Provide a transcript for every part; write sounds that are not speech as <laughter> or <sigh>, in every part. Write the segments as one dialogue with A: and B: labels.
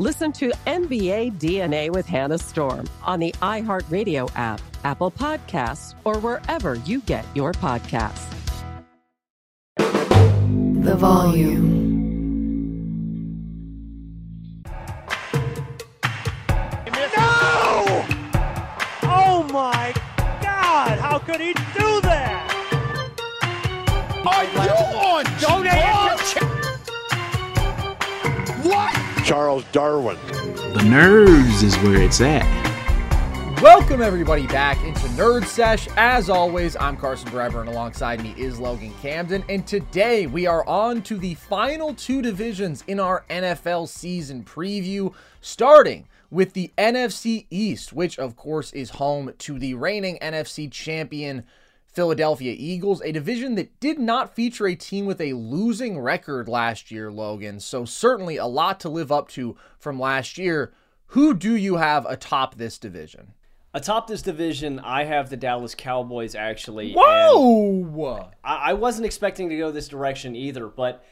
A: Listen to NBA DNA with Hannah Storm on the iHeartRadio app, Apple Podcasts, or wherever you get your podcasts.
B: The volume.
C: No! Oh my God! How could he do that?
D: Are you on?
C: Don't answer.
D: What?
E: Charles Darwin.
F: The nerds is where it's at.
G: Welcome everybody back into Nerd Sesh. As always, I'm Carson Brever, and alongside me is Logan Camden. And today we are on to the final two divisions in our NFL season preview, starting with the NFC East, which of course is home to the reigning NFC champion Philadelphia Eagles, a division that did not feature a team with a losing record last year, Logan. So, certainly a lot to live up to from last year. Who do you have atop this division?
H: Atop this division, I have the Dallas Cowboys actually.
G: Whoa!
H: I, I wasn't expecting to go this direction either, but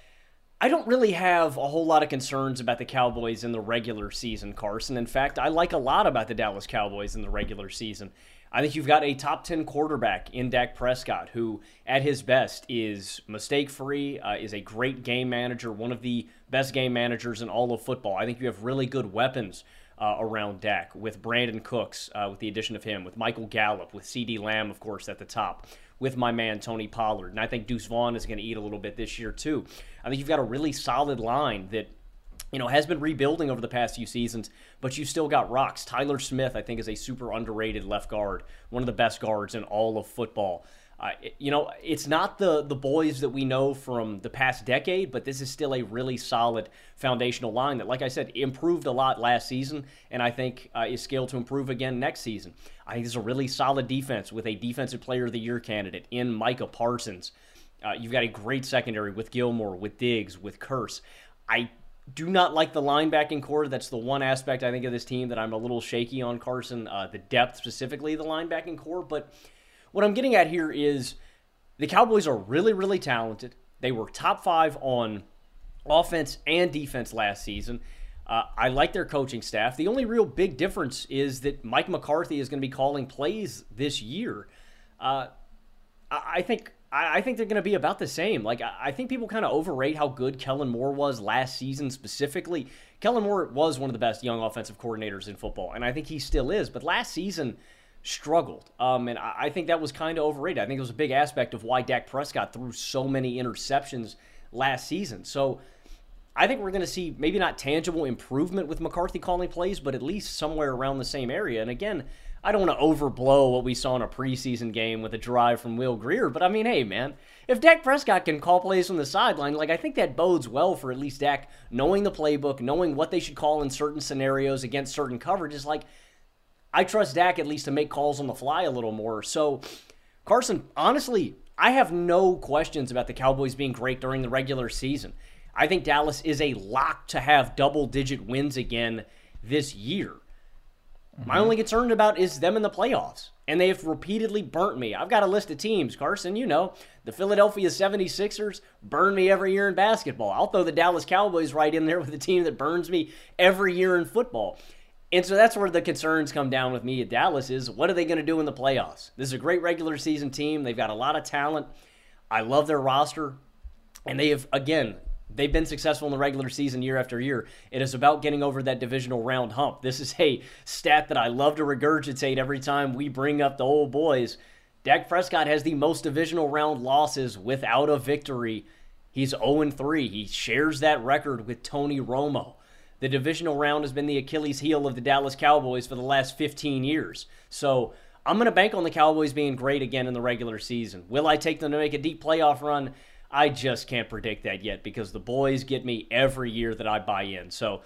H: I don't really have a whole lot of concerns about the Cowboys in the regular season, Carson. In fact, I like a lot about the Dallas Cowboys in the regular season. I think you've got a top 10 quarterback in Dak Prescott, who at his best is mistake free, uh, is a great game manager, one of the best game managers in all of football. I think you have really good weapons uh, around Dak with Brandin Cooks, uh, with the addition of him, with Michael Gallup, with CeeDee Lamb, of course, at the top, with my man Tony Pollard. And I think Deuce Vaughn is going to eat a little bit this year, too. I think you've got a really solid line that you know, has been rebuilding over the past few seasons, but you still got rocks. Tyler Smith, I think, is a super underrated left guard, one of the best guards in all of football. Uh, you know, it's not the the boys that we know from the past decade, but this is still a really solid foundational line that, like I said, improved a lot last season, and I think uh, is scaled to improve again next season. I think is a really solid defense with a Defensive Player of the Year candidate in Micah Parsons. Uh, you've got a great secondary with Gilmore, with Diggs, with Kearse. I do not like the linebacking core. That's the one aspect I think of this team that I'm a little shaky on, Carson. Uh, the depth, specifically the linebacking core. But what I'm getting at here is the Cowboys are really, really talented. They were top five on offense and defense last season. Uh, I like their coaching staff. The only real big difference is that Mike McCarthy is going to be calling plays this year. Uh, I think I think they're going to be about the same. Like, I think people kind of overrate how good Kellen Moore was last season specifically. Kellen Moore was one of the best young offensive coordinators in football, and I think he still is. But last season struggled, um, and I think that was kind of overrated. I think it was a big aspect of why Dak Prescott threw so many interceptions last season. So I think we're going to see maybe not tangible improvement with McCarthy calling plays, but at least somewhere around the same area. And again, I don't want to overblow what we saw in a preseason game with a drive from Will Grier, but I mean, hey, man, if Dak Prescott can call plays from the sideline, like I think that bodes well for at least Dak knowing the playbook, knowing what they should call in certain scenarios against certain coverages. Like, I trust Dak at least to make calls on the fly a little more. So, Carson, honestly, I have no questions about the Cowboys being great during the regular season. I think Dallas is a lock to have double digit wins again this year. Mm-hmm. My only concern about is them in the playoffs. And they have repeatedly burnt me. I've got a list of teams, Carson, you know, The Philadelphia 76ers burn me every year in basketball. I'll throw the Dallas Cowboys right in there with a team that burns me every year in football. And so that's where the concerns come down with me at Dallas is what are they going to do in the playoffs? This is a great regular season team. They've got a lot of talent. I love their roster. And they have, again, they've been successful in the regular season year after year. It is about getting over that divisional round hump. This is a stat that I love to regurgitate every time we bring up the old boys. Dak Prescott has the most divisional round losses without a victory. He's 0 3. He shares that record with Tony Romo. The divisional round has been the Achilles heel of the Dallas Cowboys for the last 15 years. So I'm going to bank on the Cowboys being great again in the regular season. Will I take them to make a deep playoff run? I just can't predict that yet because the boys get me every year that I buy in. So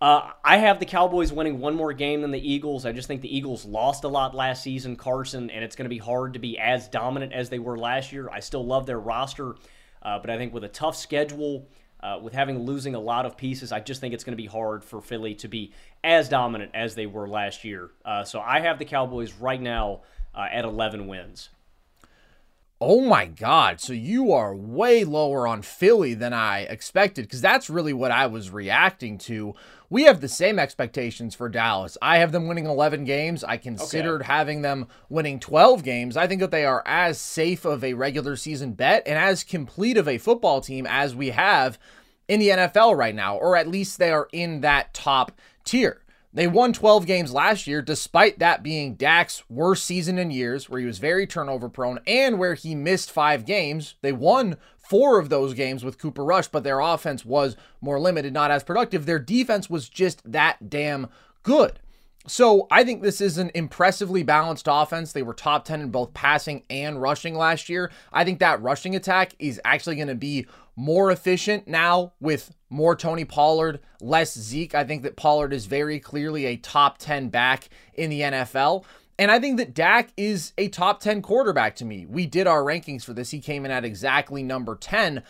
H: uh, I have the Cowboys winning one more game than the Eagles. I just think the Eagles lost a lot last season, Carson, and it's going to be hard to be as dominant as they were last year. I still love their roster, uh, but I think with a tough schedule, uh, with having losing a lot of pieces, I just think it's going to be hard for Philly to be as dominant as they were last year. Uh, so I have the Cowboys right now uh, at 11 wins.
G: Oh my God. So you are way lower on Philly than I expected because that's really what I was reacting to. We have the same expectations for Dallas. I have them winning 11 games. I considered okay. having them winning 12 games. I think that they are as safe of a regular season bet and as complete of a football team as we have in the NFL right now, or at least they are in that top tier. They won 12 games last year, despite that being Dak's worst season in years, where he was very turnover prone and where he missed five games. They won four of those games with Cooper Rush, but their offense was more limited, not as productive. Their defense was just that damn good. So I think this is an impressively balanced offense. They were top 10 in both passing and rushing last year. I think that rushing attack is actually going to be more efficient now with more Tony Pollard, less Zeke. I think that Pollard is very clearly a top 10 back in the NFL. And I think that Dak is a top 10 quarterback to me. We did our rankings for this. He came in at exactly number 10.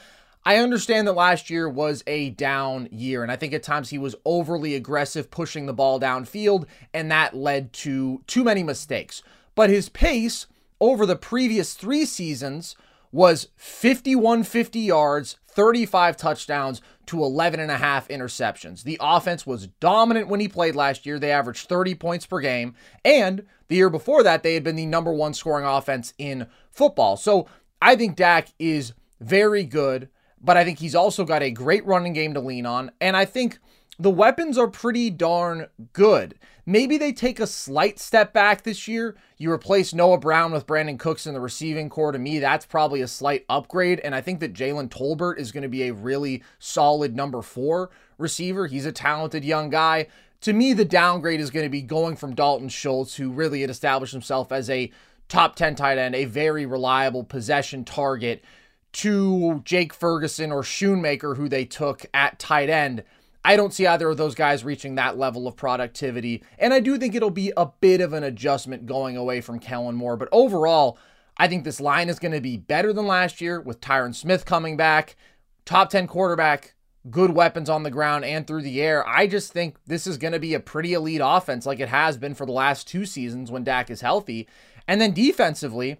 G: I understand that last year was a down year, and I think at times he was overly aggressive pushing the ball downfield, and that led to too many mistakes. But his pace over the previous three seasons was 5150 yards, 35 touchdowns to 11 and a half interceptions. The offense was dominant when he played last year. They averaged 30 points per game. And the year before that, they had been the number one scoring offense in football. So I think Dak is very good but I think he's also got a great running game to lean on. And I think the weapons are pretty darn good. Maybe they take a slight step back this year. You replace Noah Brown with Brandin Cooks in the receiving core. To me, that's probably a slight upgrade. And I think that Jalen Tolbert is going to be a really solid number four receiver. He's a talented young guy. To me, the downgrade is going to be going from Dalton Schultz, who really had established himself as a top 10 tight end, a very reliable possession target to Jake Ferguson or Schoonmaker, who they took at tight end. I don't see either of those guys reaching that level of productivity. And I do think it'll be a bit of an adjustment going away from Kellen Moore. But overall, I think this line is going to be better than last year with Tyron Smith coming back, top 10 quarterback, good weapons on the ground and through the air. I just think this is going to be a pretty elite offense like it has been for the last two seasons when Dak is healthy. And then defensively,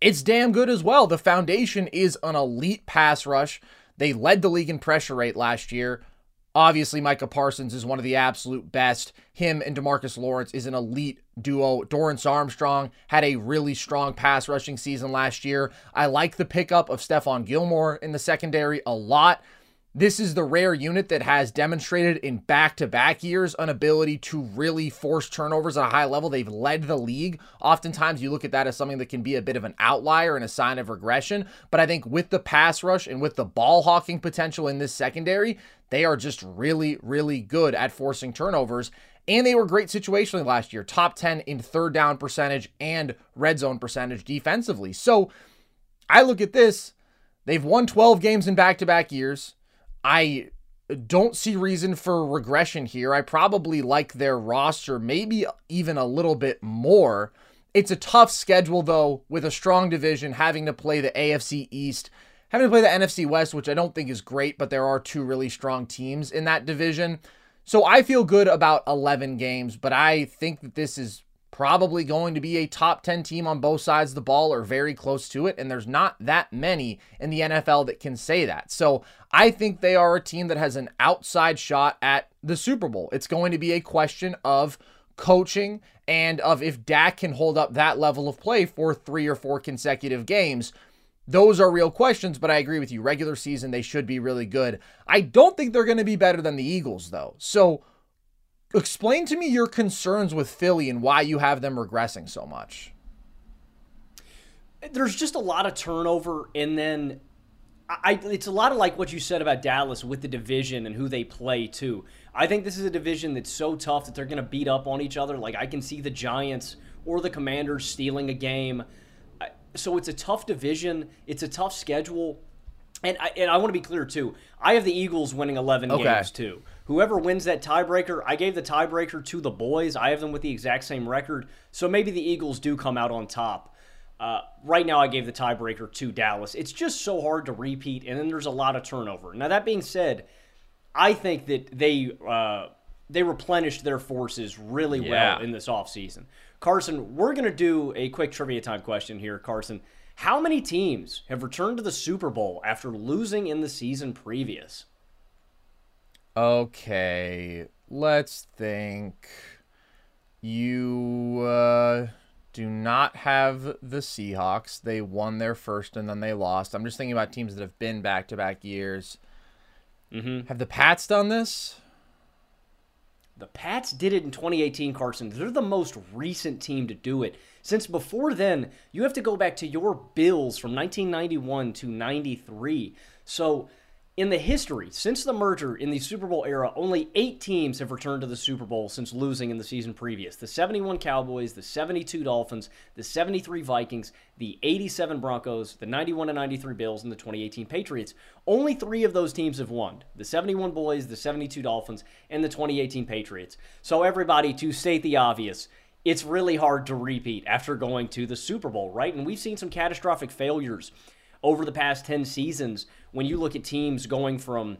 G: it's damn good as well. The foundation is an elite pass rush. They led the league in pressure rate last year. Obviously, Micah Parsons is one of the absolute best. Him and Demarcus Lawrence is an elite duo. Dorance Armstrong had a really strong pass rushing season last year. I like the pickup of Stephon Gilmore in the secondary a lot. This is the rare unit that has demonstrated in back to back years an ability to really force turnovers at a high level. They've led the league. Oftentimes, you look at that as something that can be a bit of an outlier and a sign of regression. But I think with the pass rush and with the ball hawking potential in this secondary, they are just really, really good at forcing turnovers. And they were great situationally last year, top 10 in third down percentage and red zone percentage defensively. So I look at this. They've won 12 games in back to back years. I don't see reason for regression here. I probably like their roster, maybe even a little bit more. It's a tough schedule, though, with a strong division, having to play the AFC East, having to play the NFC West, which I don't think is great, but there are two really strong teams in that division. So I feel good about 11 games, but I think that this is probably going to be a top 10 team on both sides of the ball or very close to it. And there's not that many in the NFL that can say that. So I think they are a team that has an outside shot at the Super Bowl. It's going to be a question of coaching and of if Dak can hold up that level of play for three or four consecutive games. Those are real questions, but I agree with you. Regular season, they should be really good. I don't think they're going to be better than the Eagles, though. So, explain to me your concerns with Philly and why you have them regressing so much.
H: There's just a lot of turnover, and then I, it's a lot of like what you said about Dallas with the division and who they play too. I think this is a division that's so tough that they're going to beat up on each other. Like I can see the Giants or the Commanders stealing a game. So it's a tough division. It's a tough schedule. And I, and I want to be clear too. I have the Eagles winning 11 okay. games too. Whoever wins that tiebreaker, I gave the tiebreaker to the boys. I have them with the exact same record. So maybe the Eagles do come out on top. Uh, right now, I gave the tiebreaker to Dallas. It's just so hard to repeat, and then there's a lot of turnover. Now, that being said, I think that they uh, they replenished their forces really yeah. well in this offseason. Carson, we're going to do a quick trivia time question here, Carson. How many teams have returned to the Super Bowl after losing in the season previous?
G: Okay, let's think. You uh do not have the Seahawks. They won their first and then they lost. I'm just thinking about teams that have been back to back years. Mm-hmm. Have the Pats done this?
H: The Pats did it in 2018, Carson. They're the most recent team to do it. Since before then, you have to go back to your Bills from 1991 to 93. So in the history, since the merger in the Super Bowl era, only eight teams have returned to the Super Bowl since losing in the season previous the 71 Cowboys, the 72 Dolphins, the 73 Vikings, the 87 Broncos, the 91 and 93 Bills, and the 2018 Patriots. Only three of those teams have won the 71 Boys, the 72 Dolphins, and the 2018 Patriots. So, everybody, to state the obvious, it's really hard to repeat after going to the Super Bowl, right? And we've seen some catastrophic failures over the past 10 seasons when you look at teams going from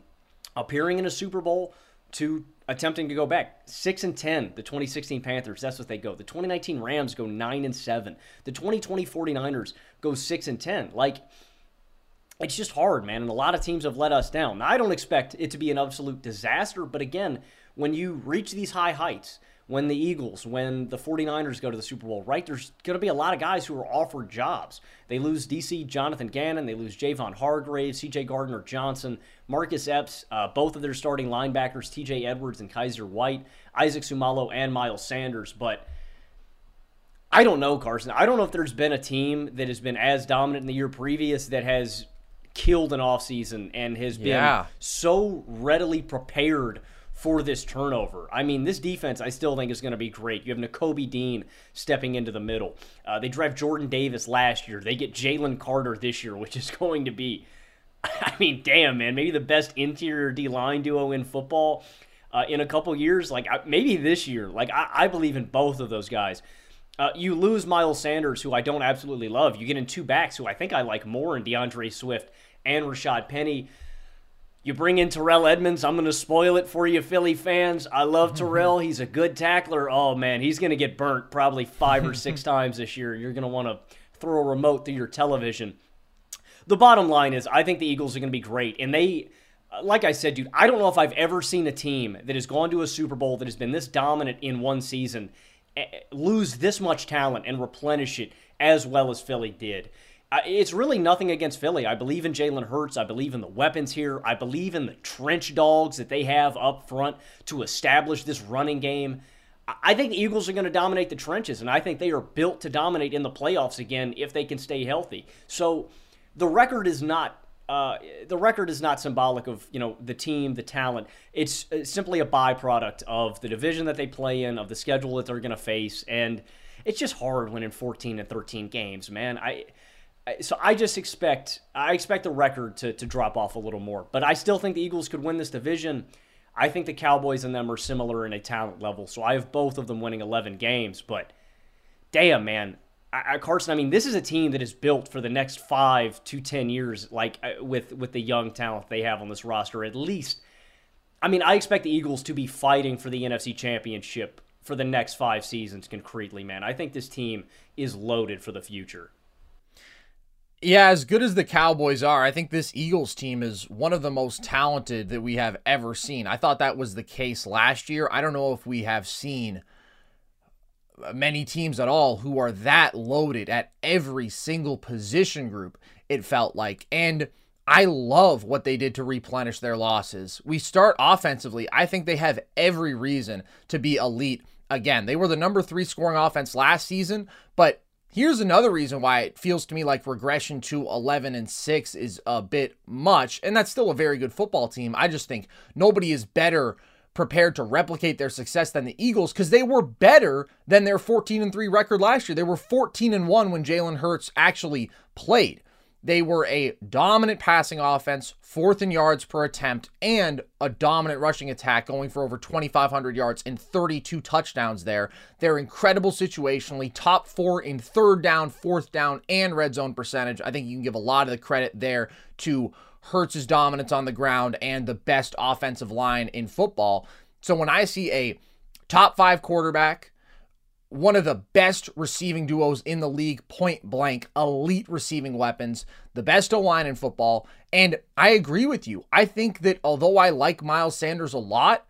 H: appearing in a Super Bowl to attempting to go back. 6 and 10, the 2016 Panthers, that's what they go. The 2019 Rams go 9 and 7. The 2020 49ers go 6 and 10. Like it's just hard, man, and a lot of teams have let us down. Now, I don't expect it to be an absolute disaster, but again, when you reach these high heights, when the Eagles, when the 49ers go to the Super Bowl, right? There's going to be a lot of guys who are offered jobs. They lose DC Jonathan Gannon, they lose Javon Hargrave, CJ Gardner Johnson, Marcus Epps, uh, both of their starting linebackers, TJ Edwards and Kyzir White, Isaac Seumalo, and Miles Sanders. But I don't know, Carson. I don't know if there's been a team that has been as dominant in the year previous that has killed an offseason and has been yeah. so readily prepared for this turnover. I mean, this defense I still think is going to be great. You have Nakobe Dean stepping into the middle. Uh, they draft Jordan Davis last year. They get Jalen Carter this year, which is <laughs> going to be, I mean, damn, man, maybe the best interior D line duo in football uh, in a couple years. Like, maybe this year. Like, I, I believe in both of those guys. Uh, you lose Miles Sanders, who I don't absolutely love. You get in two backs who I think I like more in D'Andre Swift and Rashad Penny. You bring in Terrell Edmunds. I'm going to spoil it for you, Philly fans. I love. Terrell. <laughs> He's a good tackler. Oh, man, he's going to get burnt probably five or six <laughs> times this year. You're going to want to throw a remote through your television. The bottom line is, I think the Eagles are going to be great. And they, like I said, dude, I don't know if I've ever seen a team that has gone to a Super Bowl that has been this dominant in one season eh, lose this much talent and replenish it as well as Philly did it's really nothing against Philly. I believe in Jalen Hurts. I believe in the weapons here. I believe in the trench dogs that they have up front to establish this running game. I think the Eagles are going to dominate the trenches, and I think they are built to dominate in the playoffs again if they can stay healthy. So the record is not uh, the record is not symbolic of you know the team, the talent. It's, it's simply a byproduct of the division that they play in, of the schedule that they're going to face, and it's just hard winning 14 and 13 games, man. I so I just expect I expect the record to, to drop off a little more. But I still think the Eagles could win this division. I think the Cowboys and them are similar in a talent level. So I have both of them winning 11 games. But damn, man. I, I, Carson, I mean, this is a team that is built for the next five to 10 years, like uh, with, with the young talent they have on this roster. At least, I mean, I expect the Eagles to be fighting for the NFC Championship for the next five seasons concretely, man. I think this team is loaded for the future.
G: Yeah, as good as the Cowboys are, I think this Eagles team is one of the most talented that we have ever seen. I thought that was the case last year. I don't know if we have seen many teams at all who are that loaded at every single position group, it felt like. And I love what they did to replenish their losses. We start offensively. I think they have every reason to be elite. Again, they were the number three scoring offense last season, but Here's another reason why it feels to me like regression to 11 and 6 is a bit much, and that's still a very good football team. I just think nobody is better prepared to replicate their success than the Eagles because they were better than their 14 and 3 record last year. They were 14 and 1 when Jalen Hurts actually played. They were a dominant passing offense, fourth in yards per attempt, and a dominant rushing attack, going for over 2,500 yards and 32 touchdowns there. They're incredible situationally, top four in third down, fourth down, and red zone percentage. I think you can give a lot of the credit there to Hurts's dominance on the ground and the best offensive line in football. So when I see a top five quarterback, one of the best receiving duos in the league, point blank, elite receiving weapons, the best O line in football. And I agree with you. I think that although I like Miles Sanders a lot,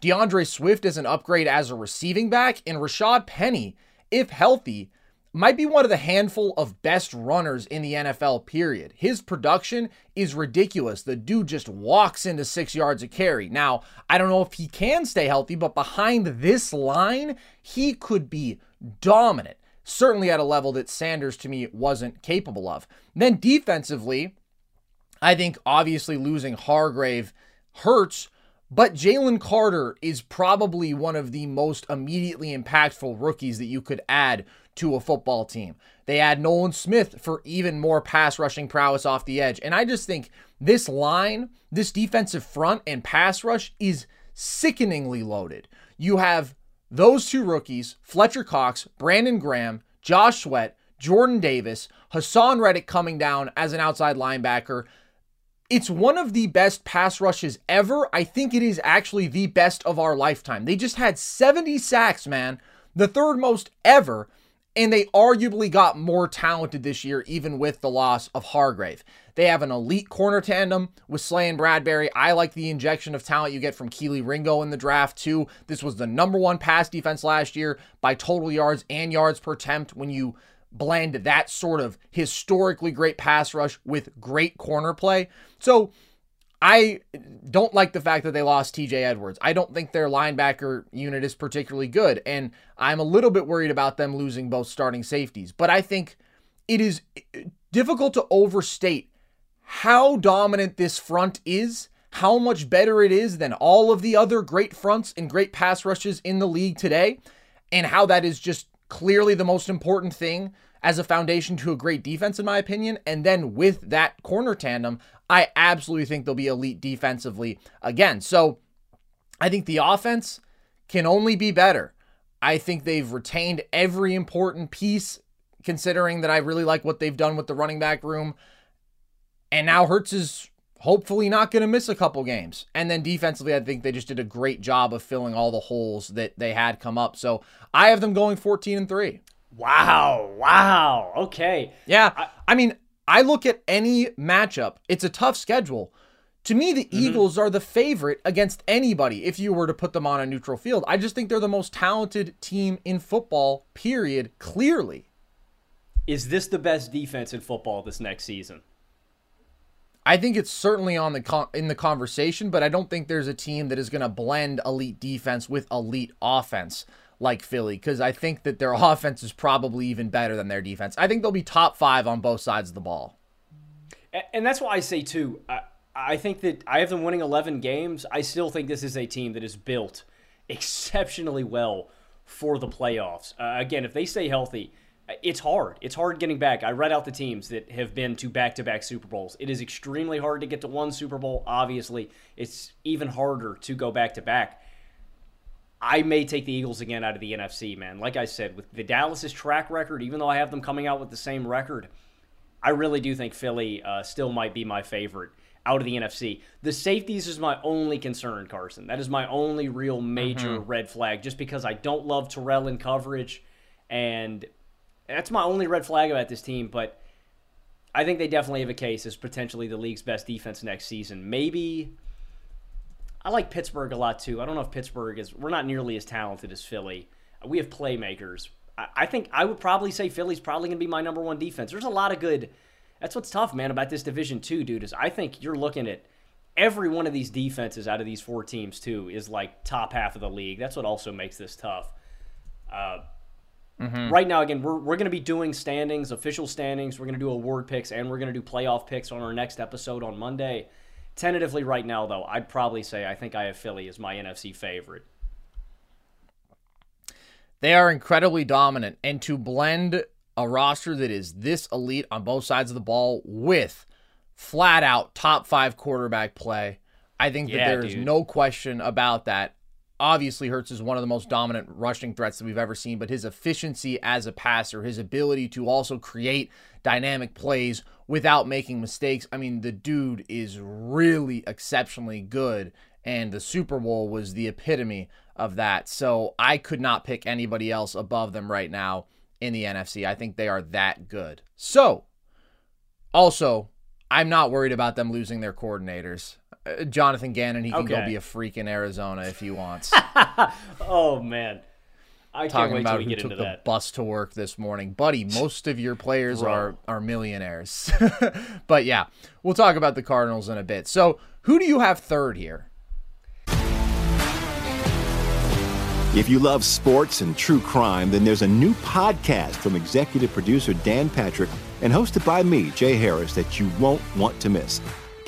G: D'Andre Swift is an upgrade as a receiving back, and Rashad Penny, if healthy, might be one of the handful of best runners in the NFL, period. His production is ridiculous. The dude just walks into six yards of carry. Now, I don't know if he can stay healthy, but behind this line, he could be dominant. Certainly at a level that Sanders to me wasn't capable of. Then defensively, I think obviously losing Hargrave hurts, but Jalen Carter is probably one of the most immediately impactful rookies that you could add to a football team. They add Nolan Smith for even more pass rushing prowess off the edge. And I just think this line, this defensive front and pass rush is sickeningly loaded. You have those two rookies, Fletcher Cox, Brandon Graham, Josh Sweat, Jordan Davis, Haason Reddick coming down as an outside linebacker. It's one of the best pass rushes ever. I think it is actually the best of our lifetime. They just had 70 sacks, man, the third most ever and they arguably got more talented this year, even with the loss of Hargrave. They have an elite corner tandem with Slay and Bradberry. I like the injection of talent you get from Kelee Ringo in the draft, too. This was the number one pass defense last year by total yards and yards per attempt when you blend that sort of historically great pass rush with great corner play. So I don't like the fact that they lost TJ Edwards. I don't think their linebacker unit is particularly good. And I'm a little bit worried about them losing both starting safeties. But I think it is eh, difficult to overstate how dominant this front is, how much better it is than all of the other great fronts and great pass rushes in the league today, and how that is just clearly the most important thing as a foundation to a great defense, in my opinion. And then with that corner tandem, I absolutely think they'll be elite defensively again. So I think the offense can only be better. I think they've retained every important piece, considering that I really like what they've done with the running back room. And now Hurts is hopefully not going to miss a couple games. And then defensively, I think they just did a great job of filling all the holes that they had come up. So I have them going 14 and 3.
H: Wow. Wow. Okay.
G: Yeah. I, I mean, I look at any matchup, it's a tough schedule. To me, the mm-hmm. Eagles are the favorite against anybody if you were to put them on a neutral field. I just think they're the most talented team in football, period, clearly.
H: Is this the best defense in football this next season?
G: I think it's certainly on the con- in the conversation, but I don't think there's a team that is going to blend elite defense with elite offense like Philly because I think that their <laughs> offense is probably even better than their defense. I think they'll be top five on both sides of the ball.
H: And that's why I say, too, I, I think that I have them winning 11 games. I still think this is a team that is built exceptionally well for the playoffs. Uh, again, if they stay healthy, it's hard. It's hard getting back. I read out the teams that have been to back to back Super Bowls. It is extremely hard to get to one Super Bowl, obviously. It's even harder to go back to back. I may take the Eagles again out of the NFC, man. Like I said, with the Dallas's track record, even though I have them coming out with the same record, I really do think Philly uh, still might be my favorite out of the NFC. The safeties is my only concern, Carson. That is my only real major mm-hmm. red flag, just because I don't love Terrell in coverage, and that's my only red flag about this team. But I think they definitely have a case as potentially the league's best defense next season. Maybe I like Pittsburgh a lot too. I don't know if Pittsburgh is. We're not nearly as talented as Philly. We have playmakers. I, I think I would probably say Philly's probably going to be my number one defense. There's a lot of good. That's what's tough, man, about this division too, dude. Is I think you're looking at every one of these defenses out of these four teams too is like top half of the league. That's what also makes this tough. Uh, mm-hmm. Right now, again, we're, we're going to be doing standings, official standings. We're going to do award picks, and we're going to do playoff picks on our next episode on Monday. Tentatively, right now, though, I'd probably say I think I have Philly as my NFC favorite.
G: They are incredibly dominant, and to blend a roster that is this elite on both sides of the ball with flat out top five quarterback play, I think yeah, that there is no question about that. Obviously, Hurts is one of the most dominant rushing threats that we've ever seen, but his efficiency as a passer, his ability to also create dynamic plays without making mistakes. I mean, the dude is really exceptionally good, and the Super Bowl was the epitome of that. So I could not pick anybody else above them right now in the NFC. I think they are that good. So, also, I'm not worried about them losing their coordinators. Uh, Jonathan Gannon, he can okay. go be a freak in Arizona if he wants. <laughs>
H: oh man. I
G: Talking about
H: who
G: took
H: the
G: that. bus to work this morning, buddy. <laughs> Most of your players are are millionaires, <laughs> but yeah, we'll talk about the Cardinals in a bit. So, who do you have third here?
E: If you love sports and true crime, then there's a new podcast from executive producer Dan Patrick and hosted by me, Jay Harris, that you won't want to miss.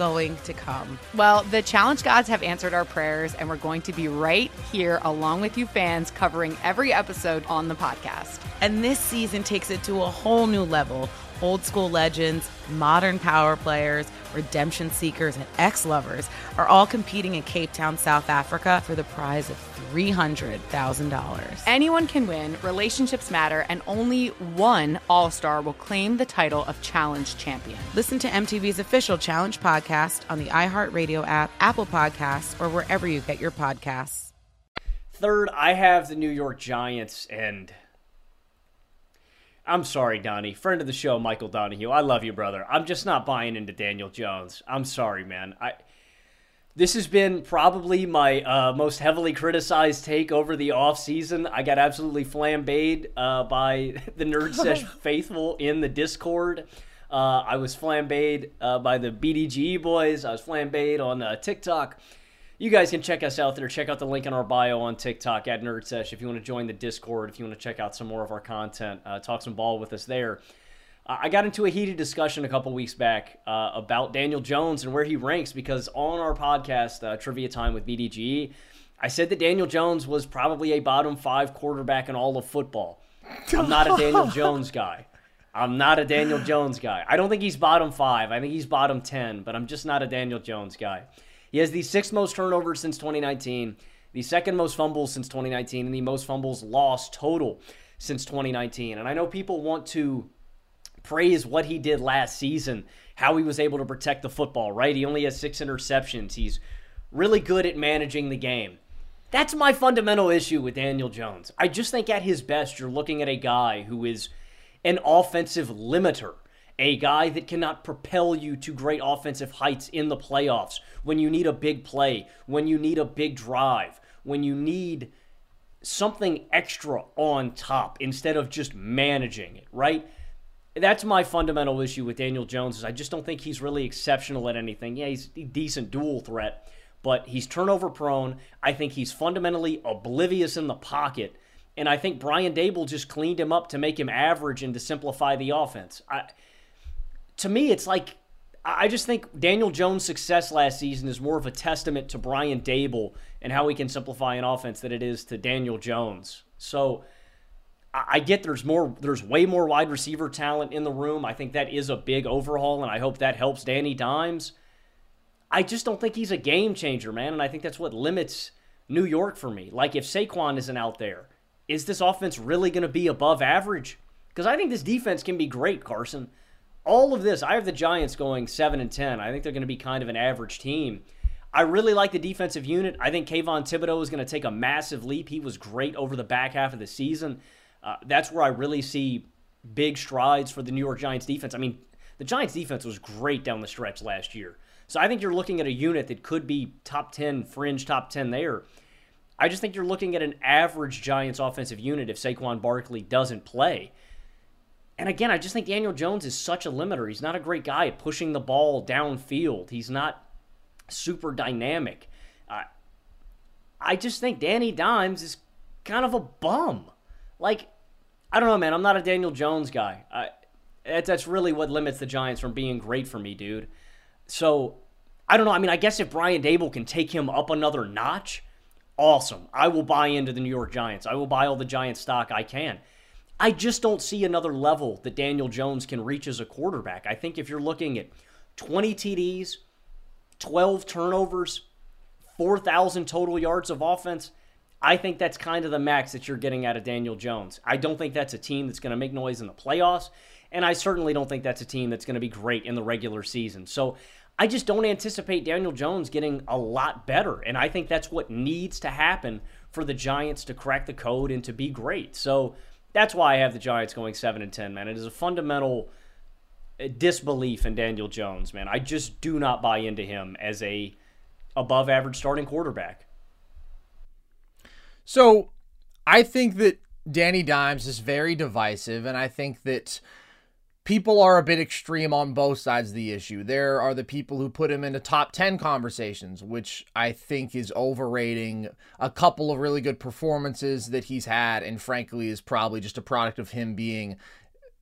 I: going to come.
J: Well, the challenge gods have answered our prayers, and we're going to be right here along with you fans covering every episode on the podcast.
I: And this season takes it to a whole new level old school legends, modern power players, redemption seekers, and ex lovers are all competing in Cape Town, South Africa for the prize of $300,000.
J: Anyone can win, relationships matter, and only one All Star will claim the title of Challenge Champion.
I: Listen to MTV's official Challenge podcast on the iHeartRadio app, Apple Podcasts, or wherever you get your podcasts.
H: Third, I have the New York Giants, and I'm sorry, Donnie. Friend of the show, Michael Donahue. I love you, brother. I'm just not buying into Daniel Jones. I'm sorry, man. I this has been probably my uh, most heavily criticized take over the offseason. I got absolutely flambéed uh, by <laughs> the Nerd <laughs> Sesh faithful in the Discord. Uh, I was flambéed uh, by the BDGE boys. I was flambéed on uh, TikTok. You guys can check us out there. Check out the link in our bio on TikTok at Nerd Sesh if you want to join the Discord, if you want to check out some more of our content, uh, talk some ball with us there. I got into a heated discussion a couple weeks back uh, about Daniel Jones and where he ranks because on our podcast, uh, Trivia Time with BDGE, I said that Daniel Jones was probably a bottom five quarterback in all of football. I'm not a Daniel <laughs> Jones guy. I'm not a Daniel Jones guy. I don't think he's bottom five. I think he's bottom 10, but I'm just not a Daniel Jones guy. He has the sixth most turnovers since 2019, the second most fumbles since 2019, and the most fumbles lost total since 2019. And I know people want to praise what he did last season, how he was able to protect the football, right? He only has six interceptions. He's really good at managing the game. That's my fundamental issue with Daniel Jones. I just think at his best, you're looking at a guy who is an offensive limiter, a guy that cannot propel you to great offensive heights in the playoffs when you need a big play, when you need a big drive, when you need something extra on top instead of just managing it, right? That's my fundamental issue with Daniel Jones is I just don't think he's really exceptional at anything. Yeah, he's a decent dual threat, but he's turnover prone. I think he's fundamentally oblivious in the pocket and I think Brian Daboll just cleaned him up to make him average and to simplify the offense. I, to me, it's like I just think Daniel Jones' success last season is more of a testament to Brian Daboll and how he can simplify an offense than it is to Daniel Jones. So I get there's more, there's way more wide receiver talent in the room. I think that is a big overhaul, and I hope that helps Danny Dimes. I just don't think he's a game changer, man, and I think that's what limits New York for me. Like if Saquon isn't out there, is this offense really going to be above average? Because I think this defense can be great, Carson. All of this, I have the Giants going 7 and 10. I think they're going to be kind of an average team. I really like the defensive unit. I think Kayvon Thibodeaux is going to take a massive leap. He was great over the back half of the season. Uh, that's where I really see big strides for the New York Giants defense. I mean, the Giants defense was great down the stretch last year. So I think you're looking at a unit that could be top 10, fringe top 10 there. I just think you're looking at an average Giants offensive unit if Saquon Barkley doesn't play. And again, I just think Daniel Jones is such a limiter. He's not a great guy at pushing the ball downfield. He's not super dynamic. Uh, I just think Danny Dimes is kind of a bum. Like, I don't know, man. I'm not a Daniel Jones guy. I, that's really what limits the Giants from being great for me, dude. So, I don't know. I mean, I guess if Brian Daboll can take him up another notch, awesome. I will buy into the New York Giants. I will buy all the Giants stock I can. I just don't see another level that Daniel Jones can reach as a quarterback. I think if you're looking at 20 TDs, 12 turnovers, 4,000 total yards of offense, I think that's kind of the max that you're getting out of Daniel Jones. I don't think that's a team that's going to make noise in the playoffs, and I certainly don't think that's a team that's going to be great in the regular season. So I just don't anticipate Daniel Jones getting a lot better. And I think that's what needs to happen for the Giants to crack the code and to be great. So that's why I have the Giants going 7 and 10, man. It is a fundamental uh, disbelief in Daniel Jones, man. I just do not buy into him as a above average starting quarterback.
G: So, I think that Danny Dimes is very divisive and I think that people are a bit extreme on both sides of the issue. There are the people who put him into top 10 conversations, which I think is overrating a couple of really good performances that he's had, and frankly, is probably just a product of him being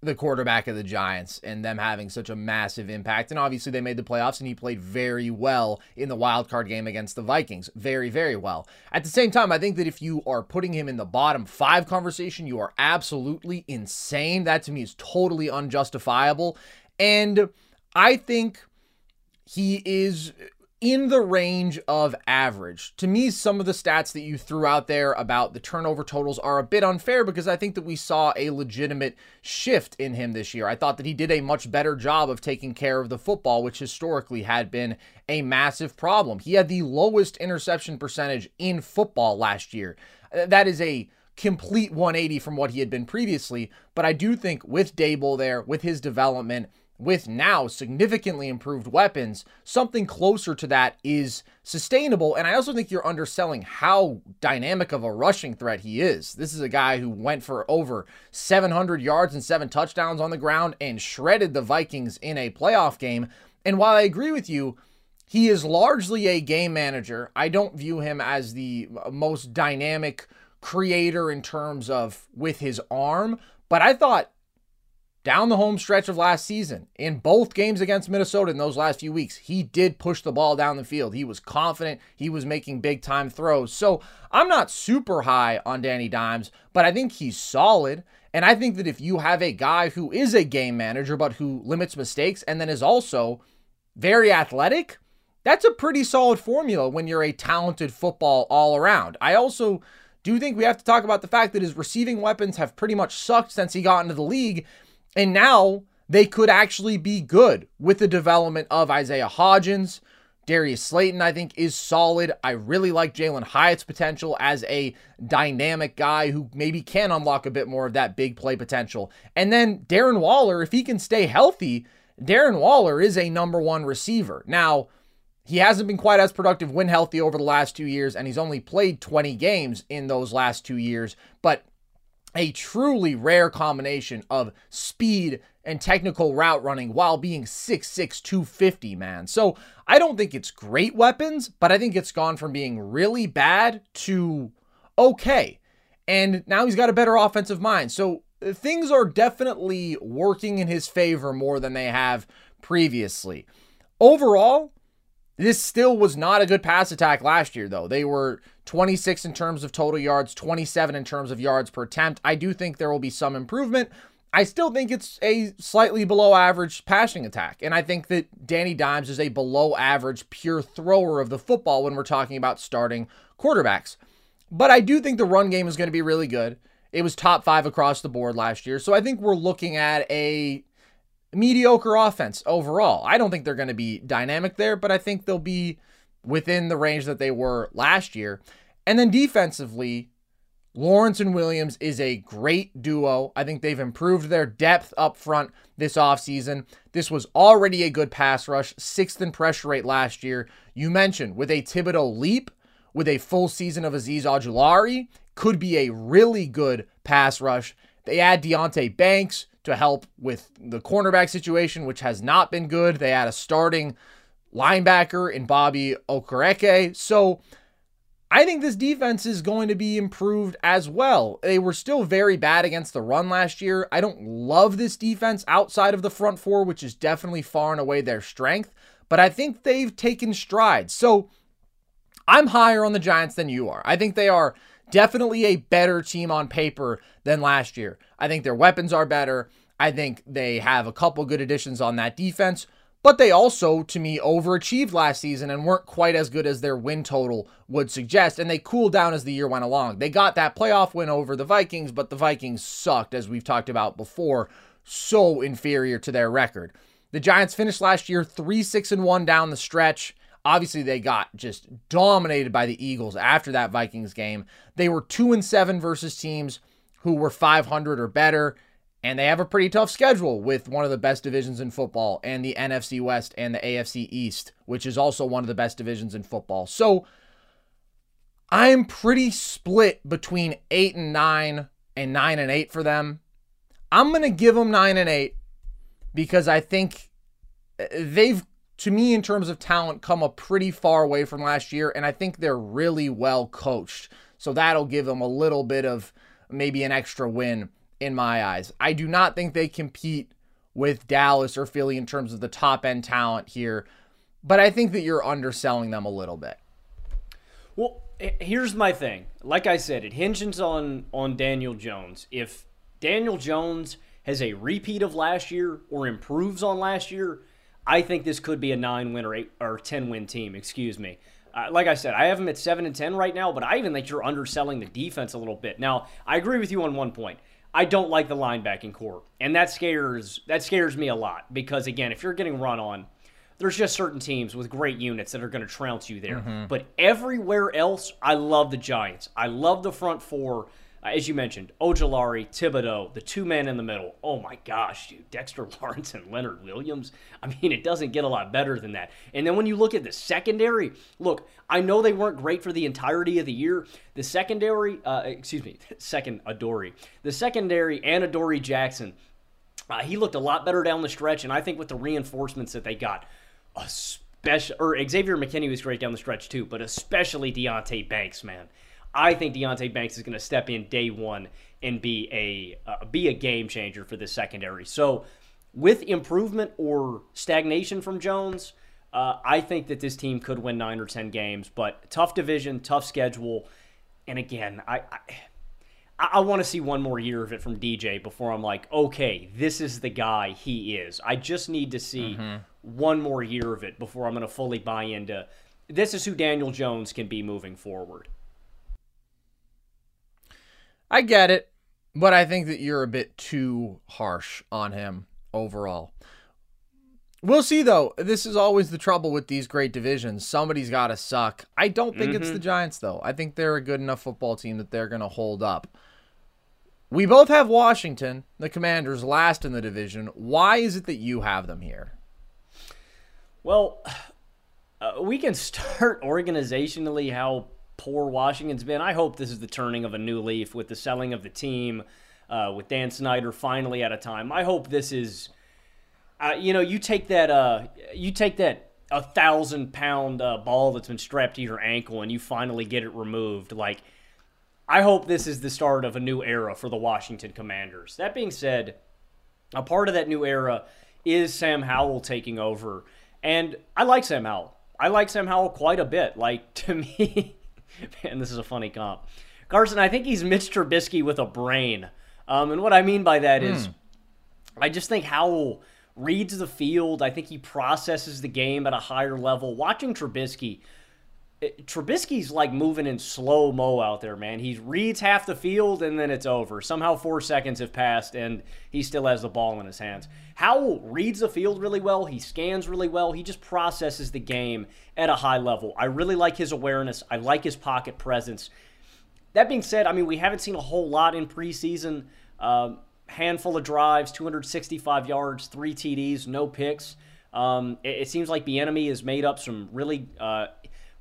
G: the quarterback of the Giants and them having such a massive impact. And obviously, they made the playoffs and he played very well in the wild card game against the Vikings. Very, very well. At the same time, I think that if you are putting him in the bottom five conversation, you are absolutely insane. That to me is totally unjustifiable. And I think he is in the range of average. To me, some of the stats that you threw out there about the turnover totals are a bit unfair because I think that we saw a legitimate shift in him this year. I thought that he did a much better job of taking care of the football, which historically had been a massive problem. He had the lowest interception percentage in football last year. Uh, that is a complete 180 from what he had been previously, but I do think with Daboll there, with his development, with now significantly improved weapons, something closer to that is sustainable. And I also think you're underselling how dynamic of a rushing threat he is. This is a guy who went for over 700 yards and seven touchdowns on the ground and shredded the Vikings in a playoff game. And while I agree with you, he is largely a game manager. I don't view him as the most dynamic creator in terms of with his arm, but I thought down the home stretch of last season, in both games against Minnesota in those last few weeks, he did push the ball down the field. He was confident, he was making big time throws. So I'm not super high on Danny Dimes, but I think he's solid. And I think that if you have a guy who is a game manager, but who limits mistakes and then is also very athletic, that's a pretty solid formula when you're a talented football all around. I also do think we have to talk about the fact that his receiving weapons have pretty much sucked since he got into the league. And now they could actually be good with the development of Isaiah Hodgins. Darius Slayton, I think, is solid. I really like Jalin Hyatt's potential as a dynamic guy who maybe can unlock a bit more of that big play potential. And then Darren Waller, if he can stay healthy, Darren Waller is a number one receiver. Now, he hasn't been quite as productive when healthy over the last two years, and he's only played 20 games in those last two years. But a truly rare combination of speed and technical route running while being 6'6, 250, man. So I don't think it's great weapons, but I think it's gone from being really bad to okay. And now he's got a better offensive mind. So things are definitely working in his favor more than they have previously. Overall, this still was not a good pass attack last year, though. They were 26 in terms of total yards, 27 in terms of yards per attempt. I do think there will be some improvement. I still think it's a slightly below average passing attack. And I think that Danny Dimes is a below average pure thrower of the football when we're talking about starting quarterbacks. But I do think the run game is going to be really good. It was top five across the board last year. So I think we're looking at a mediocre offense overall. I don't think they're going to be dynamic there, but I think they'll be within the range that they were last year. And then defensively, Lawrence and Williams is a great duo. I think they've improved their depth up front this offseason. This was already a good pass rush, sixth in pressure rate last year. You mentioned with a Thibodeaux leap, with a full season of Azeez Ojulari, could be a really good pass rush. They add Deonte Banks, to help with the cornerback situation, which has not been good. They add a starting linebacker in Bobby Okereke. So I think this defense is going to be improved as well. They were still very bad against the run last year. I don't love this defense outside of the front four, which is definitely far and away their strength, but I think they've taken strides. So I'm higher on the Giants than you are. I think they are definitely a better team on paper than last year. I think their weapons are better. I think they have a couple good additions on that defense, but they also, to me, overachieved last season and weren't quite as good as their win total would suggest. And they cooled down as the year went along. They got that playoff win over the Vikings, but the Vikings sucked, as we've talked about before, so inferior to their record. The Giants finished last year 3 6 and 1 down the stretch. Obviously, they got just dominated by the Eagles after that Vikings game. They were 2 and 7 versus teams who were 500 or better, and they have a pretty tough schedule with one of the best divisions in football and the NFC West and the AFC East, which is also one of the best divisions in football. So, I'm pretty split between 8 and 9 and 9 and 8 for them. I'm going to give them 9 and 8 because I think uh, they've to me, in terms of talent, come a pretty far away from last year, and I think they're really well coached. So that'll give them a little bit of maybe an extra win in my eyes. I do not think they compete with Dallas or Philly in terms of the top end talent here, but I think that you're underselling them a little bit.
H: Well, here's my thing. Like I said, it hinges on on Daniel Jones. If Daniel Jones has a repeat of last year or improves on last year, I think this could be a nine win or eight or ten win team. Excuse me. Uh, like I said, I have them at seven and ten right now, but I even think you're underselling the defense a little bit. Now, I agree with you on one point. I don't like the linebacking core, and that scares that scares me a lot because again, if you're getting run on, there's just certain teams with great units that are going to trounce you there. Mm-hmm. But everywhere else, I love the Giants. I love the front four. Uh, as you mentioned, Ojulari, Thibodeaux, the two men in the middle. Oh my gosh, dude. Dexter <laughs> Lawrence and Leonard Williams. I mean, it doesn't get a lot better than that. And then when you look at the secondary, look, I know they weren't great for the entirety of the year. The secondary, uh, excuse me, <laughs> second Adoree. The secondary and Adoree Jackson, uh, he looked a lot better down the stretch. And I think with the reinforcements that they got, especially, or Xavier McKinney was great down the stretch too, but especially Deonte Banks, man. I think Deonte Banks is going to step in day one and be a uh, be a game changer for this secondary. So, with improvement or stagnation from Jones, uh, I think that this team could win nine or ten games. But tough division, tough schedule, and again, I. I, I want to see one more year of it from DJ before I'm like, okay, this is the guy he is. I just need to see mm-hmm. one more year of it before I'm going to fully buy into this is who Daniel Jones can be moving forward.
G: I get it, but I think that you're a bit too harsh on him overall. We'll see though. This is always the trouble with these great divisions. Somebody's got to suck. I don't think mm-hmm. it's the mm-hmm. Giants though. I think they're a good enough football team that they're going to hold up. We both have Washington, the Commanders, last in the division. Why is it that you have them here?
H: Well, <sighs> uh, we can <laughs> start organizationally how poor Washington's been. I hope this is the turning of a new leaf with the selling of the team, uh, with Dan Snyder finally at a time. I hope this is, uh, you know, you take that, uh, you take that a thousand pound uh, ball that's been strapped to your ankle and you finally get it removed. Like, I hope this is the start of a new era for the Washington Commanders. That being said, a part of that new era is Sam Howell taking over. And I like Sam Howell. I like Sam Howell quite a bit. Like, <laughs> to me, <laughs> Man, this is a funny comp. Carson, I think he's Mitch Trubisky with a brain. Um, and what I mean by that mm. is, hmm. I just think Howell reads the field. I think he processes the game at a higher level. Watching Trubisky, it, Trubisky's like moving in slow mo out there, man. He reads half the field and then it's over. Somehow four seconds have passed and he still has the ball in his hands. Howell reads the field really well. He scans really well. He just processes the game at a high level. I really like his awareness. I like his pocket presence. That being said, I mean, we haven't seen a whole lot in preseason. Uh, handful of drives, 265 yards, three TDs, no picks. Um, it, it, seems like Bieniemy has made up some really uh,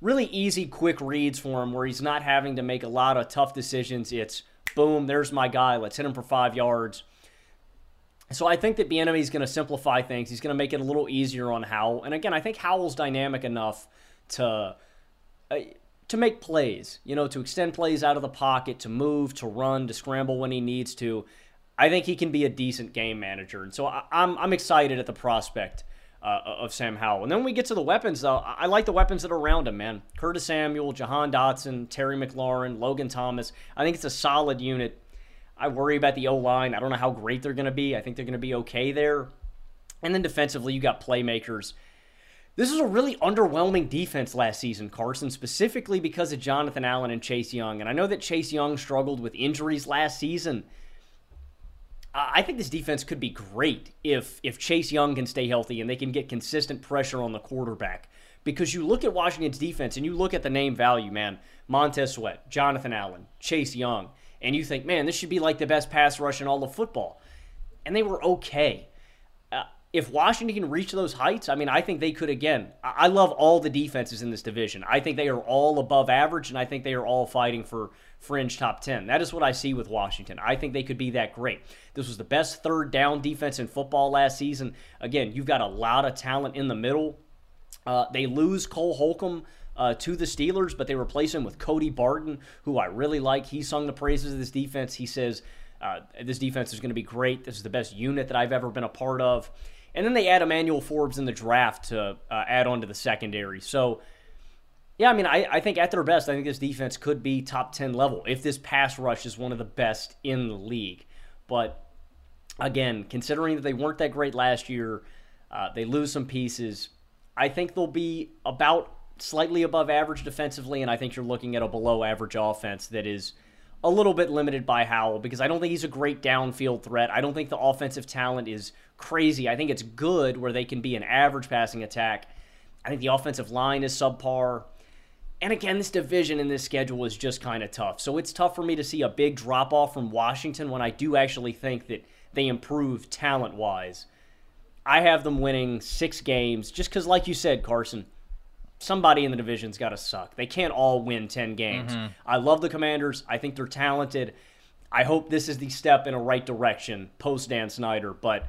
H: really easy, quick reads for him where he's not having to make a lot of tough decisions. It's boom, there's my guy. Let's hit him for five yards. So I think that Bieniemy is going to simplify things. He's going to make it a little easier on Howell. And again, I think Howell's dynamic enough to uh, to make plays. You know, to extend plays out of the pocket, to move, to run, to scramble when he needs to. I think he can be a decent game manager. And so I, I'm I'm excited at the prospect uh, of Sam Howell. And then when we get to the weapons, though, I like the weapons that are around him, man. Curtis Samuel, Jahan Dotson, Terry McLaurin, Logan Thomas. I think it's a solid unit. I worry about the O line. I don't know how great they're going to be. I think they're going to be okay there. And then defensively, you got playmakers. This is a really underwhelming defense last season, Carson, specifically because of Jonathan Allen and Chase Young. And I know that Chase Young struggled with injuries last season. I think this defense could be great if if Chase Young can stay healthy and they can get consistent pressure on the quarterback. Because you look at Washington's defense and you look at the name value, man, Montez Sweat, Jonathan Allen, Chase Young, and you think, man, this should be like the best pass rush in all of football. And they were okay uh, if Washington can reach those heights, I mean, I think they could again. I love all the defenses in this division. I think they are all above average, and I think they are all fighting for fringe top 10. That is what I see with Washington. I think they could be that great. This was the best third down defense in football last season. Again, you've got a lot of talent in the middle. Uh, they lose Cole Holcomb. Uh, to the Steelers, but they replace him with Cody Barton, who I really like. He sung the praises of this defense. He says, uh, This defense is going to be great. This is the best unit that I've ever been a part of. And then they add Emmanuel Forbes in the draft to uh, add on to the secondary. So, yeah, I mean, I, I think at their best, I think this defense could be top 10 level if this pass rush is one of the best in the league. But again, considering that they weren't that great last year, uh, they lose some pieces. I think they'll be about slightly above average defensively, and I think you're looking at a below average offense that is a little bit limited by Howell because I don't think he's a great downfield threat. I don't think the offensive talent is crazy. I think it's good where they can be an average passing attack. I think the offensive line is subpar. And again, this division in this schedule is just kind of tough. So it's tough for me to see a big drop off from Washington when I do actually think that they improve talent wise. I have them winning six games just because, like you said, Carson, somebody in the division's got to suck. They can't all win 10 games.
G: Mhm.
H: I love the Commanders. I think they're talented. I hope this is the step in a right direction post Dan Snyder, but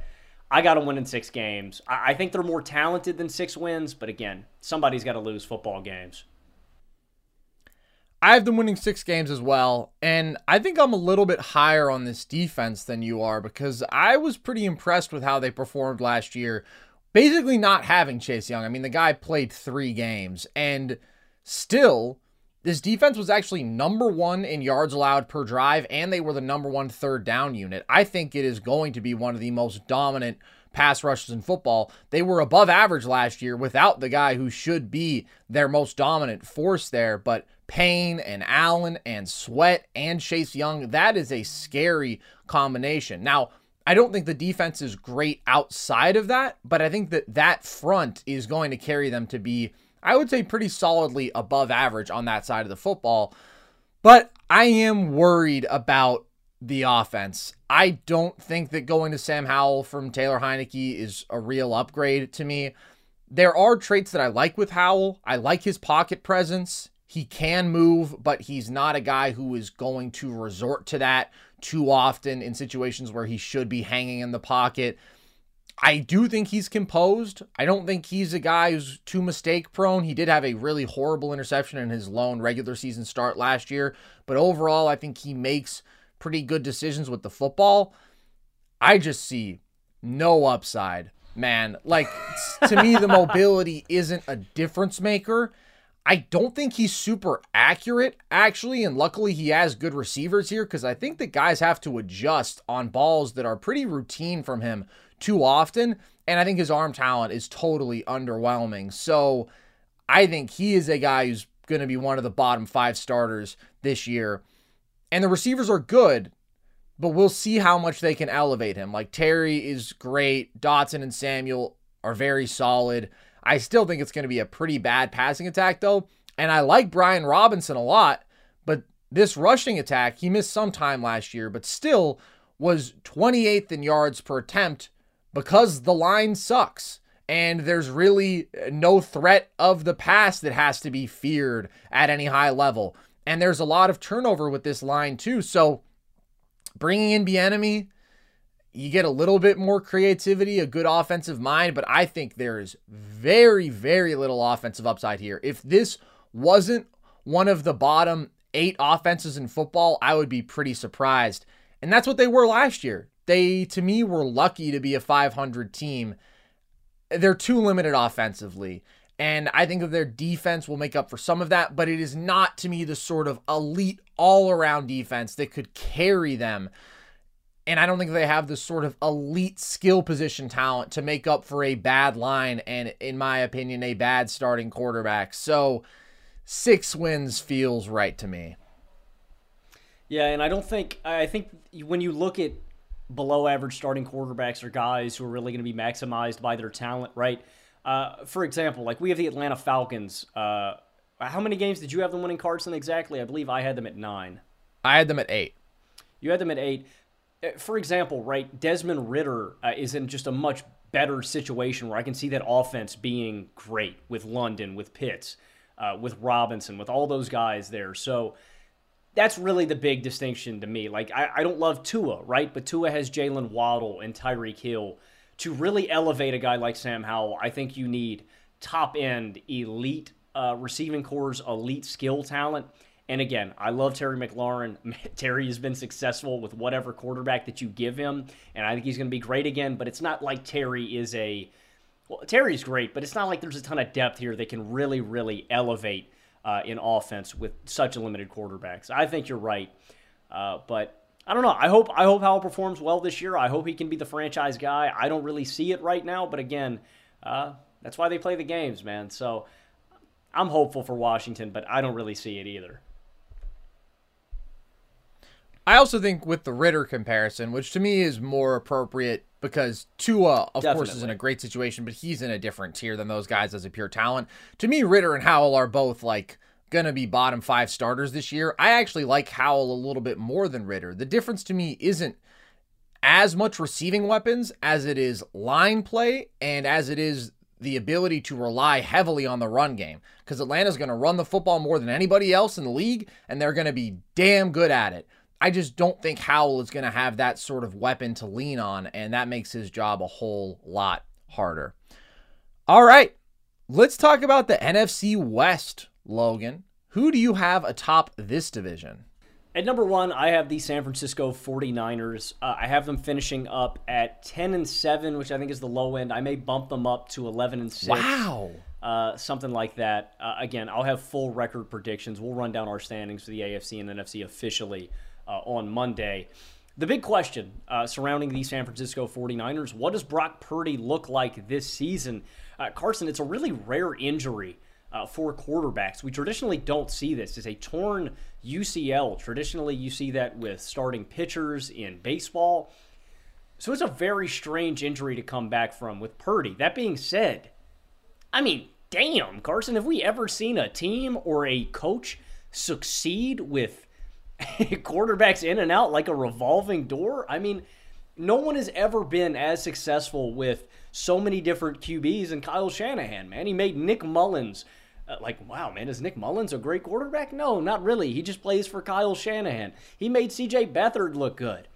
H: I got them winning six games. I, I think they're more talented than six wins, but again, somebody's got to lose football games.
G: I have them winning six games as well, and I think I'm a little bit higher on this defense than you are because I was pretty impressed with how they performed last year. Basically, not having Chase Young. I mean, the guy played three games, and still, this defense was actually number one in yards allowed per drive, and they were the number one third down unit. I think it is going to be one of the most dominant pass rushes in football. They were above average last year without the guy who should be their most dominant force there, but Payne and Allen and Sweat and Chase Young, that is a scary combination. Now, I don't think the defense is great outside of that, but I think that that front is going to carry them to be, I would say, pretty solidly above average on that side of the football. But I am worried about the offense. I don't think that going to Sam Howell from Taylor Heinicke is a real upgrade to me. There are traits that I like with Howell. I like his pocket presence. He can move, but he's not a guy who is going to resort to that too often in situations where he should be hanging in the pocket. I do think he's composed. I don't think he's a guy who's too mistake prone. He did have a really horrible interception in his lone regular season start last year, but overall, I think he makes pretty good decisions with the football. I just see no upside, man. Like, to me, the <laughs> mobility isn't a difference maker. I don't think he's super accurate, actually, and luckily he has good receivers here because I think the guys have to adjust on balls that are pretty routine from him too often, and I think his arm talent is totally underwhelming. So I think he is a guy who's going to be one of the bottom five starters this year. And the receivers are good, but we'll see how much they can elevate him. Like Terry is great, Dotson and Samuel are very solid. I still think it's going to be a pretty bad passing attack, though. And I like Brian Robinson a lot, but this rushing attack, he missed some time last year, but still was 28th in yards per attempt because the line sucks. And there's really no threat of the pass that has to be feared at any high level. And there's a lot of turnover with this line, too. So bringing in Bieniemy, you get a little bit more creativity, a good offensive mind, but I think there is very, very little offensive upside here. If this wasn't one of the bottom eight offenses in football, I would be pretty surprised. And that's what they were last year. They, to me, were lucky to be a 500 team. They're too limited offensively. And I think that their defense will make up for some of that, but it is not, to me, the sort of elite all around defense that could carry them and I don't think they have the sort of elite skill position talent to make up for a bad line and, in my opinion, a bad starting quarterback. So six wins feels right to me.
H: Yeah, and I don't think I think when you look at below average starting quarterbacks or guys who are really going to be maximized by their talent, right? Uh, for example, like we have the Atlanta Falcons. Uh, how many games did you have them winning Carson exactly? I believe I had them at nine.
G: I had them at eight.
H: You had them at eight. Uh, For example, right, Desmond Ridder uh, is in just a much better situation where I can see that offense being great with London, with Pitts, uh, with Robinson, with all those guys there. So that's really the big distinction to me. Like, I, I don't love Tua, right? But Tua has Jaylen Waddle and Tyreek Hill. To really elevate a guy like Sam Howell, I think you need top end, elite uh, receiving cores, elite skill talent. And again, I love Terry McLaurin. <laughs> Terry has been successful with whatever quarterback that you give him, and I think he's going to be great again. But it's not like Terry is a well, Terry's great, but it's not like there's a ton of depth here that can really, really elevate uh, in offense with such a limited quarterbacks. I think you're right, uh, but I don't know. I hope I hope Howell performs well this year. I hope he can be the franchise guy. I don't really see it right now, but again, uh, that's why they play the games, man. So I'm hopeful for Washington, but I don't really see it either.
G: I also think with the Ridder comparison, which to me is more appropriate because Tua, of course, is in a great situation, but he's in a different tier than those guys as a pure talent. To me, Ridder and Howell are both like going to be bottom five starters this year. I actually like Howell a little bit more than Ridder. The difference to me isn't as much receiving weapons as it is line play and as it is the ability to rely heavily on the run game because Atlanta's going to run the football more than anybody else in the league and they're going to be damn good at it. I just don't think Howell is going to have that sort of weapon to lean on, and that makes his job a whole lot harder. All right, let's talk about the NFC West, Logan. Who do you have atop this division?
H: At number one, I have the San Francisco 49ers. Uh, I have them finishing up at 10 and 7, which I think is the low end. I may bump them up to 11 and 6.
G: Wow.
H: Uh, something like that. Uh, again, I'll have full record predictions. We'll run down our standings for the AFC and NFC officially uh, on Monday. The big question uh, surrounding the San Francisco 49ers what does Brock Purdy look like this season? Uh, Carson, it's a really rare injury uh, for quarterbacks. We traditionally don't see this. It's a torn UCL. Traditionally, you see that with starting pitchers in baseball. So it's a very strange injury to come back from with Purdy. That being said, I mean, damn, Carson, have we ever seen a team or a coach succeed with <laughs> quarterbacks in and out like a revolving door. I mean, no one has ever been as successful with so many different QBs and Kyle Shanahan, man. He made Nick Mullens uh, like, wow, man, is Nick Mullens a great quarterback? No, not really. He just plays for Kyle Shanahan. He made CJ Beathard look good.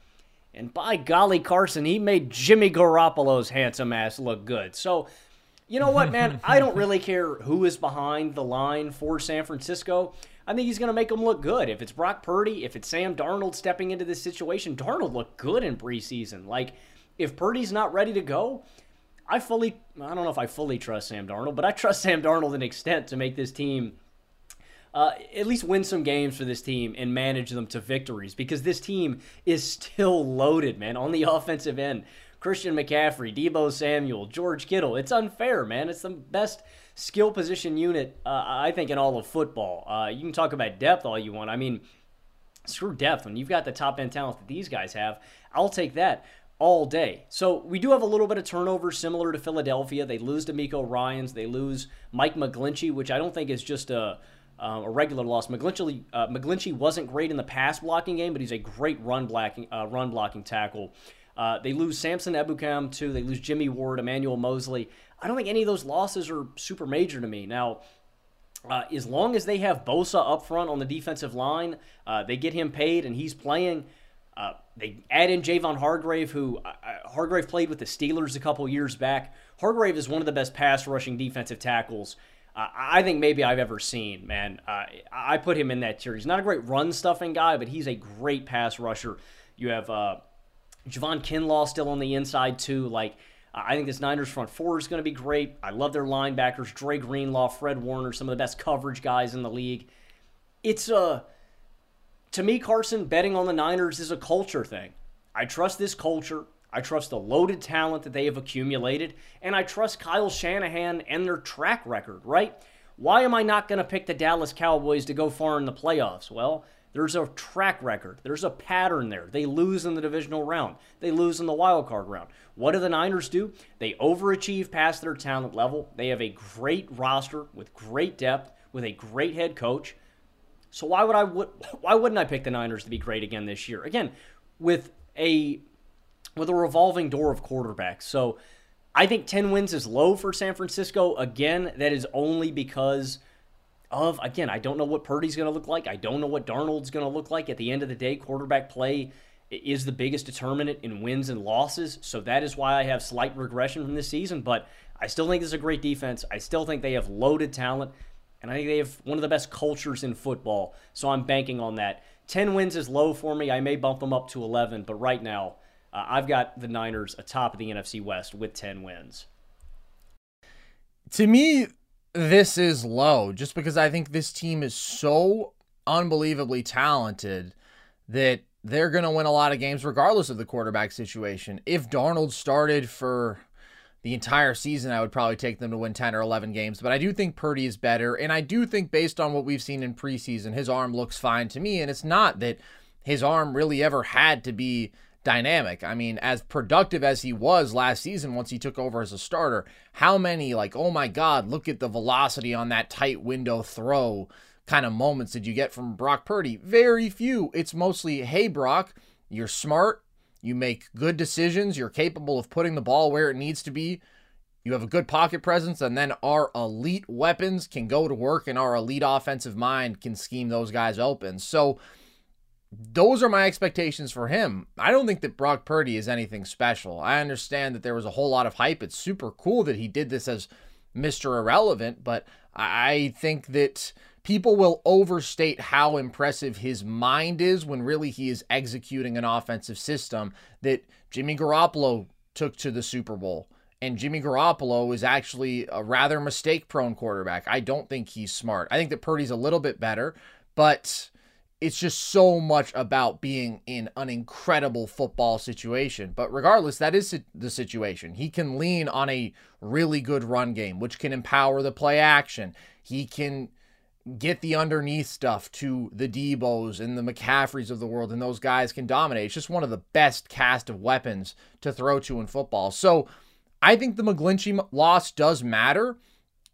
H: And by golly, Carson, he made Jimmy Garoppolo's handsome ass look good. So, you know what, man? <laughs> I don't really care who is behind the line for San Francisco. I think he's going to make them look good. If it's Brock Purdy, if it's Sam Darnold stepping into this situation, Darnold looked good in preseason. Like, if Purdy's not ready to go, I fully, I don't know if I fully trust Sam Darnold, but I trust Sam Darnold an extent to make this team uh, at least win some games for this team and manage them to victories because this team is still loaded, man, on the <laughs> offensive end. Christian McCaffrey, Deebo Samuel, George Kittle. It's unfair, man. It's the best skill position unit, uh, I think, in all of football. Uh, you can talk about depth all you want. I mean, screw depth. When you've got the top end talent that these guys have, I'll take that all day. So we do have a little bit of turnover similar to Philadelphia. They lose DeMeco Ryans. They lose Mike McGlinchey, which I don't think is just a, uh, a regular loss. McGlinchey, uh, McGlinchey wasn't great in the pass blocking game, but he's a great run blocking, uh, run blocking tackle. Uh, they lose Samson Ebukam too. They lose Jimmy Ward, Emmanuel Moseley. I don't think any of those losses are super major to me. Now, uh, as long as they have Bosa up front on the defensive line, uh, they get him paid and he's playing. Uh, they add in Javon Hargrave, who uh, uh, Hargrave played with the Steelers a couple years back. Hargrave is one of the best pass rushing defensive tackles uh, I think maybe I've ever seen. Man, I put him in that tier. He's not a great run stuffing guy, but he's a great pass rusher. You have Javon Kinlaw still on the inside too. Like I think this Niners front four is going to be great. I love their linebackers, Dre Greenlaw, Fred Warner, some of the best coverage guys in the league. It's a to me, Carson, betting on the Niners is a culture thing. I trust this culture. I trust the loaded talent that they have accumulated, and I trust Kyle Shanahan and their track record, right? Why am I not going to pick the Dallas Cowboys to go far in the playoffs? Well, there's a track record. There's a pattern there. They lose in the divisional round. They lose in the wild card round. What do the Niners do? They overachieve past their talent level. They have a great roster with great depth, with a great head coach. So why would I why wouldn't I pick the Niners to be great again this year? Again, with a with a revolving door of quarterbacks. So I think 10 wins is low for San Francisco. Again, that is only because of, again, I don't know what Purdy's going to look like. I don't know what Darnold's going to look like. At the end of the day, quarterback play is the biggest determinant in wins and losses. So that is why I have slight regression from this season. But I still think this is a great defense. I still think they have loaded talent. And I think they have one of the best cultures in football. So I'm banking on that. 10 wins is low for me. I may bump them up to 11. But right now, uh, I've got the Niners atop of the NFC West with 10 wins.
G: To me, this is low just because I think this team is so unbelievably talented that they're going to win a lot of games regardless of the quarterback situation. If Darnold started for the entire season, I would probably take them to win 10 or 11 games. But I do think Purdy is better. And I do think, based on what we've seen in preseason, his arm looks fine to me. And it's not that his arm really ever had to be dynamic. I mean, as productive as he was last season once he took over as a starter, how many, like, oh my God, look at the velocity on that tight window throw kind of moments did you get from Brock Purdy? Very few. It's mostly, hey, Brock, you're smart. You make good decisions. You're capable of putting the ball where it needs to be. You have a good pocket presence, and then our elite weapons can go to work, and our elite offensive mind can scheme those guys open. So, those are my expectations for him. I don't think that Brock Purdy is anything special. I understand that there was a whole lot of hype. It's super cool that he did this as Mr. Irrelevant, but I think that people will overstate how impressive his mind is when really he is executing an offensive system that Jimmy Garoppolo took to the Super Bowl. And Jimmy Garoppolo is actually a rather mistake prone quarterback. I don't think he's smart. I think that Purdy's a little bit better, but it's just so much about being in an incredible football situation. But regardless, that is the situation. He can lean on a really good run game, which can empower the play action. He can get the underneath stuff to the Deebos and the McCaffreys of the world, and those guys can dominate. It's just one of the best cast of weapons to throw to in football. So I think the McGlinchey loss does matter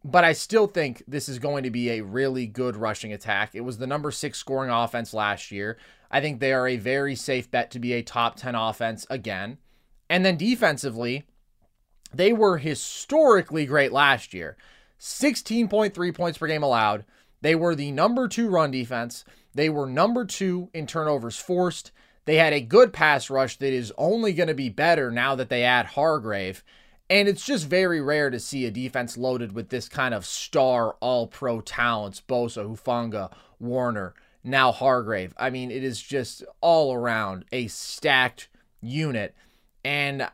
G: but I still think this is going to be a really good rushing attack. It was the number six scoring offense last year. I think they are a very safe bet to be a top 10 offense again. And then defensively, they were historically great last year 16.3 points per game allowed. They were the number two run defense. They were number two in turnovers forced. They had a good pass rush that is only going to be better now that they add Hargrave. And it's just very rare to see a defense loaded with this kind of star all pro talents Bosa, Hufanga, Warner, now Hargrave. I mean, it is just all around a stacked unit. And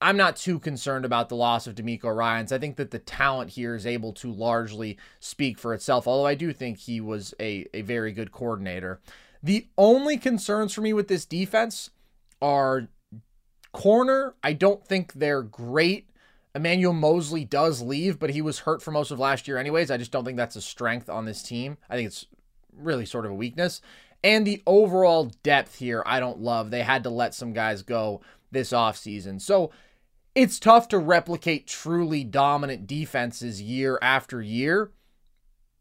G: I'm not too concerned about the loss of DeMeco Ryans. I think that the talent here is able to largely speak for itself, although I do think he was a, a very good coordinator. The only concerns for me with this defense are corner. I don't think they're great Emmanuel Moseley does leave, but he was hurt for most of last year, anyways. I just don't think that's a strength on this team. I think it's really sort of a weakness. And the overall depth here, I don't love. They had to let some guys go this offseason. So it's tough to replicate truly dominant defenses year after year.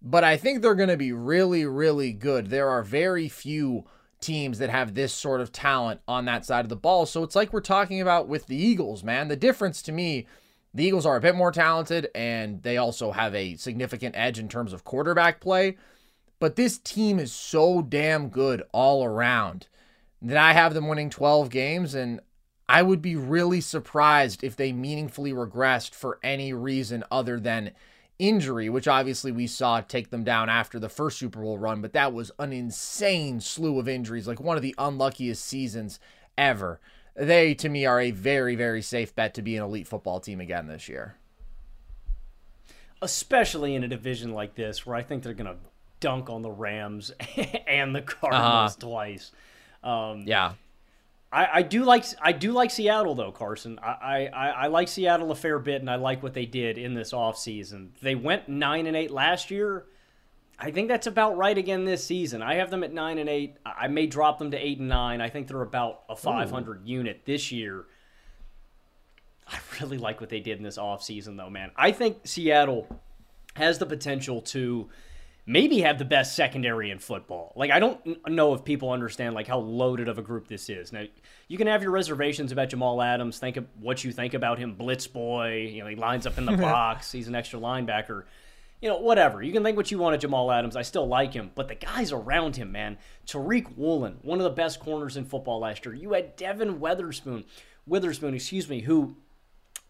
G: But I think they're going to be really, really good. There are very few teams that have this sort of talent on that side of the ball. So it's like we're talking about with the Eagles, man. The difference to me the Eagles are a bit more talented and they also have a significant edge in terms of quarterback play. But this team is so damn good all around that I have them winning 12 games. And I would be really surprised if they meaningfully regressed for any reason other than injury, which obviously we saw take them down after the first Super Bowl run. But that was an insane slew of injuries, like one of the unluckiest seasons ever they to me are a very very safe bet to be an elite football team again this year.
H: Especially in a division like this, where I think they're going to dunk on the Rams <laughs> and the Cardinals uh-huh. twice. Um,
G: yeah,
H: I, I, do like I do like Seattle though, Carson. I, I, I like Seattle a fair bit, and I like what they did in this offseason. They went nine and eight last year. I think that's about right again this season. I have them at nine and eight. I may drop them to eight and nine. I think they're about a 500 Ooh. unit this year. I really like what they did in this offseason, though, man. I think Seattle has the potential to maybe have the best secondary in football. Like I don't know if people understand like how loaded of a group this is. Now you can have your reservations about Jamal Adams. Think of what you think about him, blitz boy. You know he lines up in the <laughs> box. He's an extra linebacker you know, whatever. You can think what you want of Jamal Adams. I still like him. But the guys around him, man. Tariq Woolen, one of the best corners in football last year. You had Devon Witherspoon, Witherspoon, excuse me, who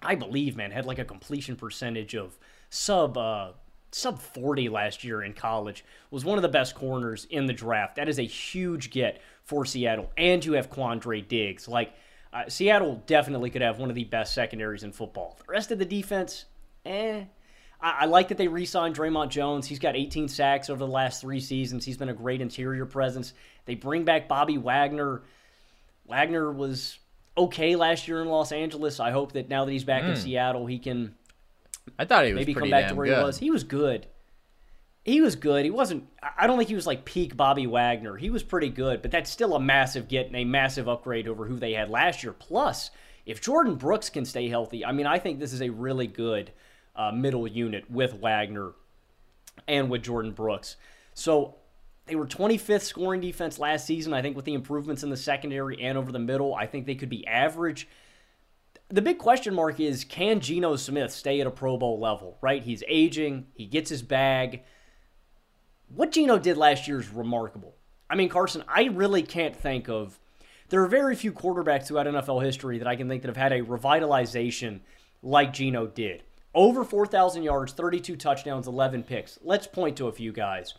H: I believe, man, had like a completion percentage of sub uh, sub 40 last year in college. Was one of the best corners in the draft. That is a huge get for Seattle. And you have Quandre Diggs. Like uh, Seattle definitely could have one of the best secondaries in football. The rest of the defense, eh I, I like that they re-signed Dre'Mont Jones. He's got 18 sacks over the last three seasons. He's been a great interior presence. They bring back Bobby Wagner. Wagner was okay last year in Los Angeles. I hope that now that he's back mm. in hmm. Seattle, he can.
G: I thought he was
H: maybe come back to where
G: good.
H: he was. He was good. He was good. He wasn't. I don't think he was like peak Bobby Wagner. He was pretty good, but that's still a massive get and a massive upgrade over who they had last year. Plus, if Jordyn Brooks can stay healthy, I mean, I think this is a really good uh, middle unit with Wagner and with Jordyn Brooks. So they were 25th scoring defense last season. I think with the improvements in the secondary and over the middle, I think they could be average. The big question mark is can Geno Smith stay at a Pro Bowl level, right? He's aging, he gets his bag. What Geno did last year is remarkable. I mean, Carson, I really can't think of. There are very few quarterbacks throughout NFL history that I can think that have had a revitalization like Geno did. Over 4,000 yards, 32 touchdowns, 11 picks. Let's point to a few guys.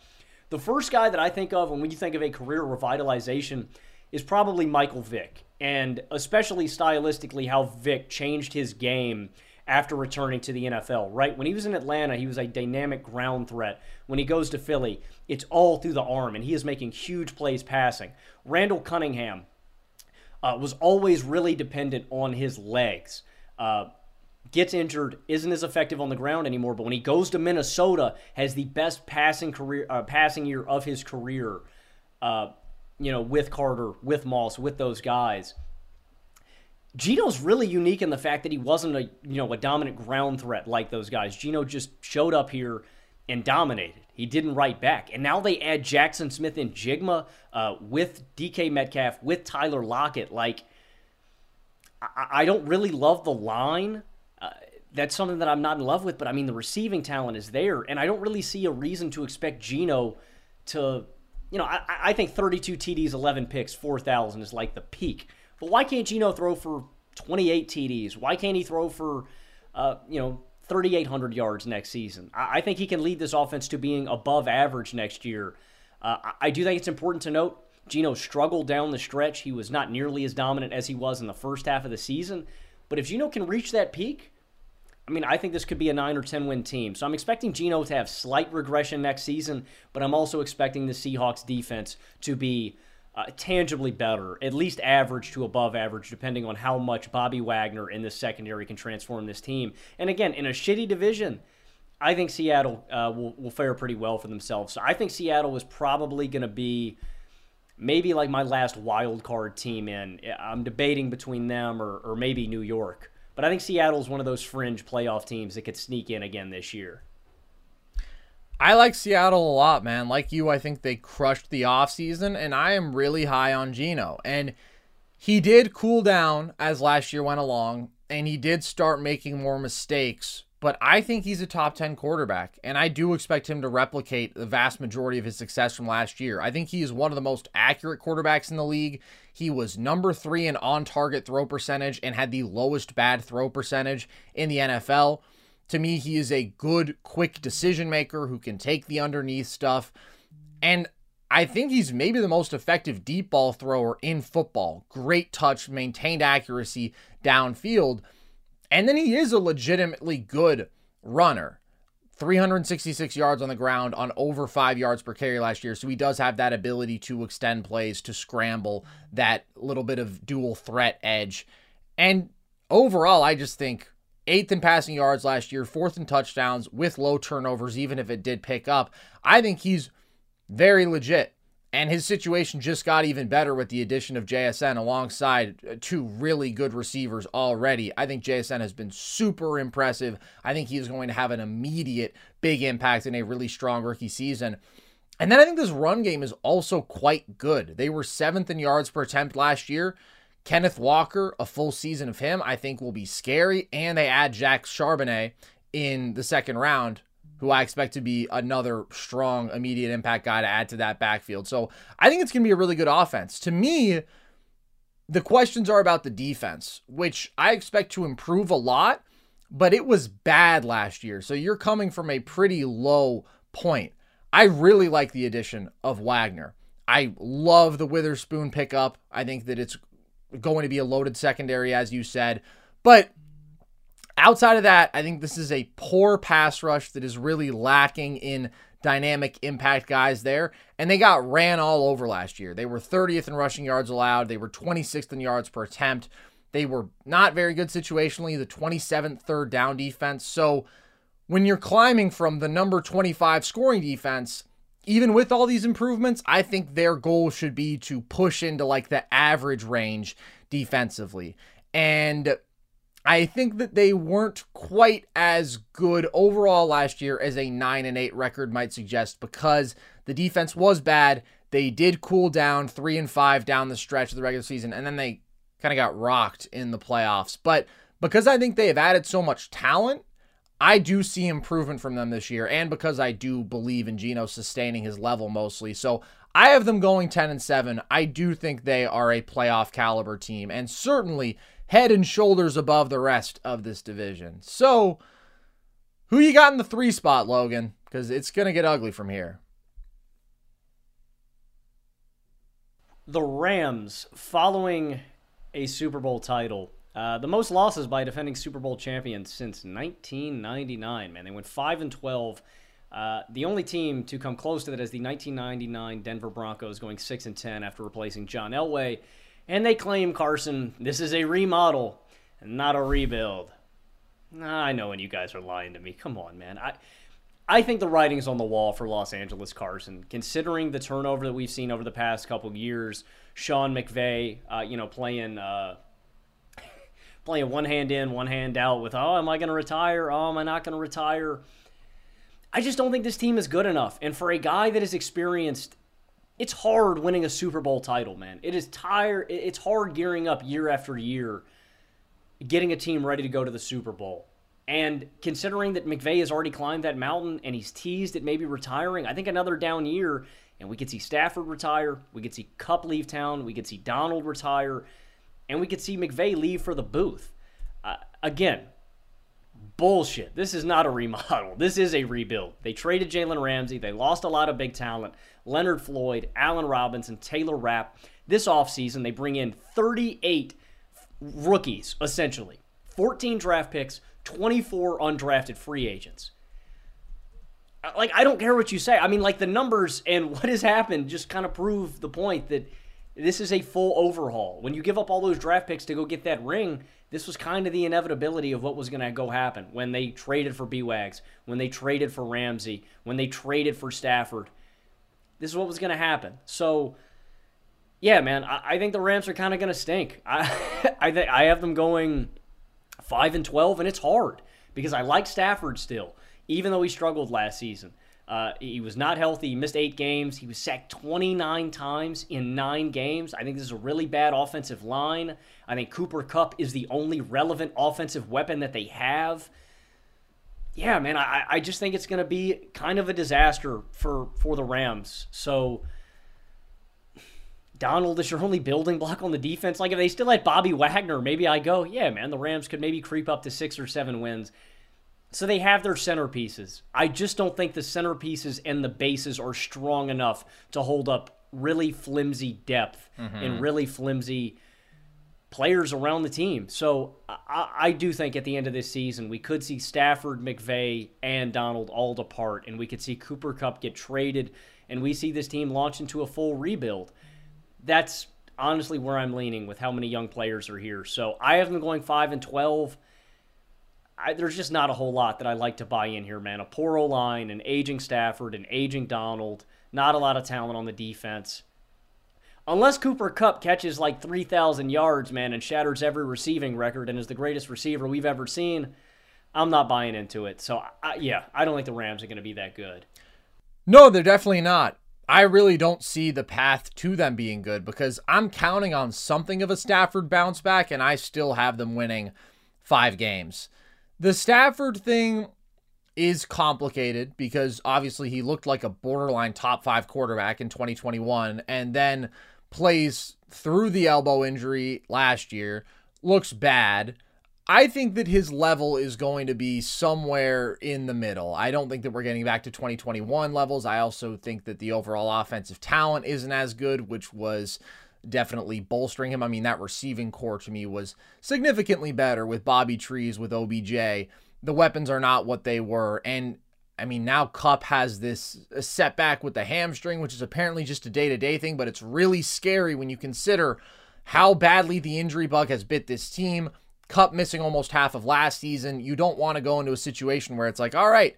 H: The first guy that I think of when you think of a career revitalization is probably Michael Vick, and especially stylistically, how Vick changed his game after returning to the NFL, right? When he was in Atlanta, he was a dynamic ground threat. When he goes to Philly, it's all through the arm, and he is making huge plays passing. Randall Cunningham uh, was always really dependent on his legs. Uh, gets injured, isn't as effective on the ground anymore. But when he goes to Minnesota, has the best passing career, uh, passing year of his career. Uh, you know, with Carter, with Moss, with those guys. Geno's really unique in the fact that he wasn't a you know a dominant ground threat like those guys. Geno just showed up here and dominated. He didn't write back, and now they add Jaxon Smith-Njigba uh, with DK Metcalf with Tyler Lockett. Like, I, I don't really love the line that's something that I'm not in love with. But I mean, the receiving talent is there, and I don't really see a reason to expect Geno to, you know, I, I think 32 TDs, 11 picks, 4,000 is like the peak. But why can't Geno throw for 28 TDs? Why can't he throw for, uh, you know, 3,800 yards next season? I, I, think he can lead this offense to being above average next year. Uh, I, I do think it's important to note Geno struggled down the stretch. He was not nearly as dominant as he was in the first half of the season. But if Geno can reach that peak, I mean, I think this could be a 9 or 10 win team. So I'm expecting Geno to have slight regression next season, but I'm also expecting the Seahawks defense to be uh, tangibly better, at least average to above average, depending on how much Bobby Wagner in the secondary can transform this team. And again, in a shitty division, I think Seattle uh, will, will fare pretty well for themselves. So I think Seattle is probably going to be maybe like my last wild card team in. I'm debating between them or, or maybe New York. But I think Seattle's one of those fringe playoff teams that could sneak in again this year.
G: I like Seattle a lot, man. Like you, I think they crushed the offseason, and I am really high on Geno. And he did cool down as last year went along, and he did start making more mistakes but I think he's a top 10 quarterback, and I do expect him to replicate the vast majority of his success from last year. I think he is one of the most accurate quarterbacks in the league. He was number three in on target throw percentage and had the lowest bad throw percentage in the NFL. To me, he is a good, quick decision maker who can take the underneath stuff. And I think he's maybe the most effective deep ball thrower in football. Great touch, maintained accuracy downfield. And then he is a legitimately good runner. 366 yards on the ground on over five yards per carry last year. So he does have that ability to extend plays, to scramble, that little bit of dual threat edge. And overall, I just think eighth in passing yards last year, fourth in touchdowns with low turnovers, even if it did pick up. I think he's very legit. And his situation just got even better with the addition of JSN alongside uh, two really good receivers already. I think JSN has been super impressive. I think he is going to have an immediate big impact in a really strong rookie season. And then I think this run game is also quite good. They were seventh in yards per attempt last year. Kenneth Walker, a full season of him, I think will be scary. And they add Zach Charbonnet in the second round who I expect to be another strong immediate impact guy to add to that backfield. So I think it's going to be a really good offense. To me, the questions are about the defense, which I expect to improve a lot, but it was bad last year. So you're coming from a pretty low point. I really like the addition of Wagner. I love the Witherspoon pickup. I think that it's going to be a loaded secondary, as you said. But Outside of that, I think this is a poor pass rush that is really lacking in dynamic impact guys there. And they got ran all over last year. They were 30th in rushing yards allowed, they were 26th in yards per attempt. They were not very good situationally, the 27th third down defense. So when you're climbing from the number 25 scoring defense, even with all these improvements, I think their goal should be to push into like the average range defensively. And I think that they weren't quite as good overall last year as a 9 and 8 record might suggest because the defense was bad. They did cool down 3 and 5 down the stretch of the regular season and then they kind of got rocked in the playoffs. But because I think they have added so much talent, I do see improvement from them this year and because I do believe in Geno sustaining his level mostly. So I have them going 10 and 7. I do think they are a playoff caliber team and certainly head and shoulders above the rest of this division. So, who you got in the 3 spot, Logan? Cuz it's going to get ugly from here.
H: The Rams following a Super Bowl title. Uh, the most losses by defending Super Bowl champions since 1999. Man, they went five and 12 uh, the only team to come close to that is the 1999 Denver Broncos, going six and ten after replacing John Elway, and they claim Carson this is a remodel not a rebuild. I know when you guys are lying to me. Come on, man. I I think the writing's on the wall for Los Angeles Carson, considering the turnover that we've seen over the past couple years. Sean McVay, uh, you know, playing. Uh, <laughs> playing one hand in, one hand out with, oh, am I going to retire? Oh, am I not going to retire? I just don't think this team is good enough. And for a guy that is experienced, it's hard winning a Super Bowl title, man. It is tire It's hard gearing up year after year, getting a team ready to go to the Super Bowl. And considering that McVay has already climbed that mountain and he's teased at maybe retiring, I think another down year, and we could see Stafford retire, we could see Kupp leave town, we could see Donald retire, and we could see McVay leave for the booth. Uh, again, bullshit. This is not a remodel. <laughs> This is a rebuild. They traded Jalen Ramsey. They lost a lot of big talent. Leonard Floyd, Allen Robinson, Taylor Rapp. This offseason, they bring in 38 rookies, essentially. 14 draft picks, 24 undrafted free agents. Like, I don't care what you say. I mean, like, the numbers and <laughs> what has happened just kind of prove the point that this is a full overhaul. When you give up all those draft picks to go get that ring, this was kind of the inevitability of what was going to go happen when they traded for B-Wags, when they traded for Ramsey, when they traded for Stafford. This is what was going to happen. So, yeah, man, I, I think the Rams are kind of going to stink. I <laughs> I, th- I have them going five and twelve, and it's hard because I like Stafford still, even though he struggled last season. Uh, he was not healthy. He missed eight games. He was sacked 29 times in nine games. I think this is a really bad offensive line. I think Cooper Kupp is the only relevant offensive weapon that they have. Yeah, man, I, I just think it's going to be kind of a disaster for, for the Rams. So, Donald is your only building block on the defense. Like, if they still had Bobby Wagner, maybe I go, yeah, man, the Rams could maybe creep up to six or seven wins. So they have their centerpieces. I just don't think the centerpieces and the bases are strong enough to hold up really flimsy depth mm-hmm. and really flimsy players around the team. So I, I, do think at the end of this season, we could see Stafford, McVay, and Donald all depart, and we could see Cooper Kupp get traded, and we see this team launch into a full rebuild. That's honestly where I'm leaning with how many young players are here. So I have them going 5 and 12. I, there's just not a whole lot that I like to buy in here, man. A poor O line, an aging Stafford, an aging Donald, not a lot of talent on the defense. Unless Cooper Kupp catches like 3,000 yards, man, and shatters every receiving record and is the greatest receiver we've ever seen, I'm not buying into it. So, I, yeah, I don't think the Rams are going to be that good.
G: No, they're definitely not. I really don't see the path to them being good because I'm counting on something of a Stafford bounce back, and I still have them winning five games. The Stafford thing is complicated because obviously he looked like a borderline top five quarterback in 2021 and then plays through the elbow injury last year, looks bad. I think that his level is going to be somewhere in the middle. I don't think that we're getting back to 2021 levels. I also think that the overall offensive talent isn't as good, which was definitely bolstering him. I mean, that receiving core to me was significantly better with Bobby Trees, with OBJ. The weapons are not what they were. And I mean, now Kupp has this setback with the hamstring, which is apparently just a day to day thing, but it's really scary when you consider how badly the injury bug has bit this team. Kupp missing almost half of last season. You don't want to go into a situation where it's like, all right,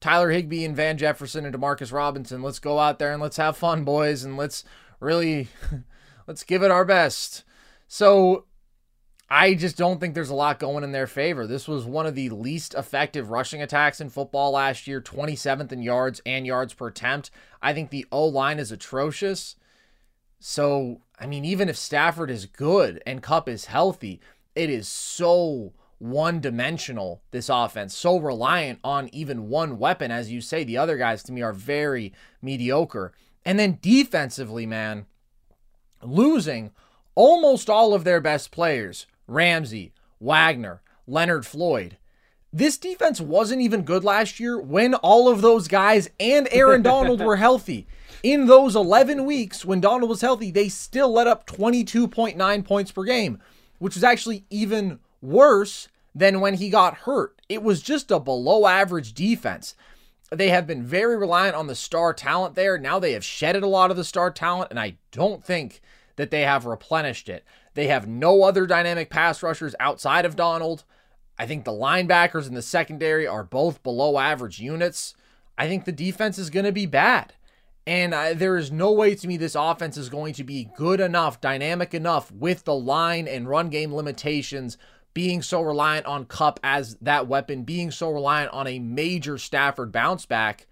G: Tyler Higbee and Van Jefferson and Demarcus Robinson, let's go out there and let's have fun, boys, and let's really <laughs> let's give it our best. So I just don't think there's a lot going in their favor. This was one of the least effective rushing attacks in football last year, 27th in yards and yards per attempt. I think the O line is atrocious. So, I mean, even if Stafford is good and Kupp is healthy, it is so one dimensional, this offense, so reliant on even one weapon. As you say, the other guys to me are very mediocre. And then defensively, man, losing almost all of their best players Ramsey, Wagner, Leonard Floyd. This defense wasn't even good last year when all of those guys and Aaron Donald were healthy. In those 11 weeks when Donald was healthy, they still let up 22.9 points per game, which was actually even worse than when he got hurt. It was just a below average defense. They have been very reliant on the star talent there. Now they have shedded a lot of the star talent, and I don't think that they have replenished it. They have no other dynamic pass rushers outside of Donald. I think the linebackers and the secondary are both below average units. I think the defense is going to be bad. And I, there is no way to me this offense is going to be good enough, dynamic enough with the line and run game limitations being so reliant on Kupp as that weapon, being so reliant on a major Stafford bounce back,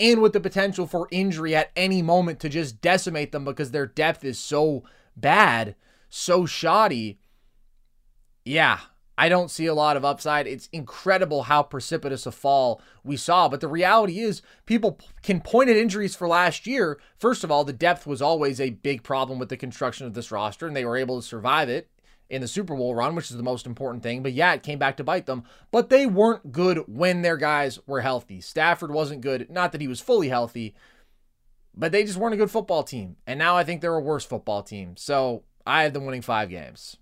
G: and with the potential for injury at any moment to just decimate them because their depth is so bad so shoddy, yeah, I don't see a lot of upside. It's incredible how precipitous a fall we saw. But the reality is, people can point at injuries for last year. First of all, the depth was always a big problem with the construction of this roster, and they were able to survive it in the Super Bowl run, which is the most important thing. But yeah, it came back to bite them. But they weren't good when their guys were healthy. Stafford wasn't good. Not that he was fully healthy, but they just weren't a good football team. And now I think they're a worse football team. So I have them winning five games.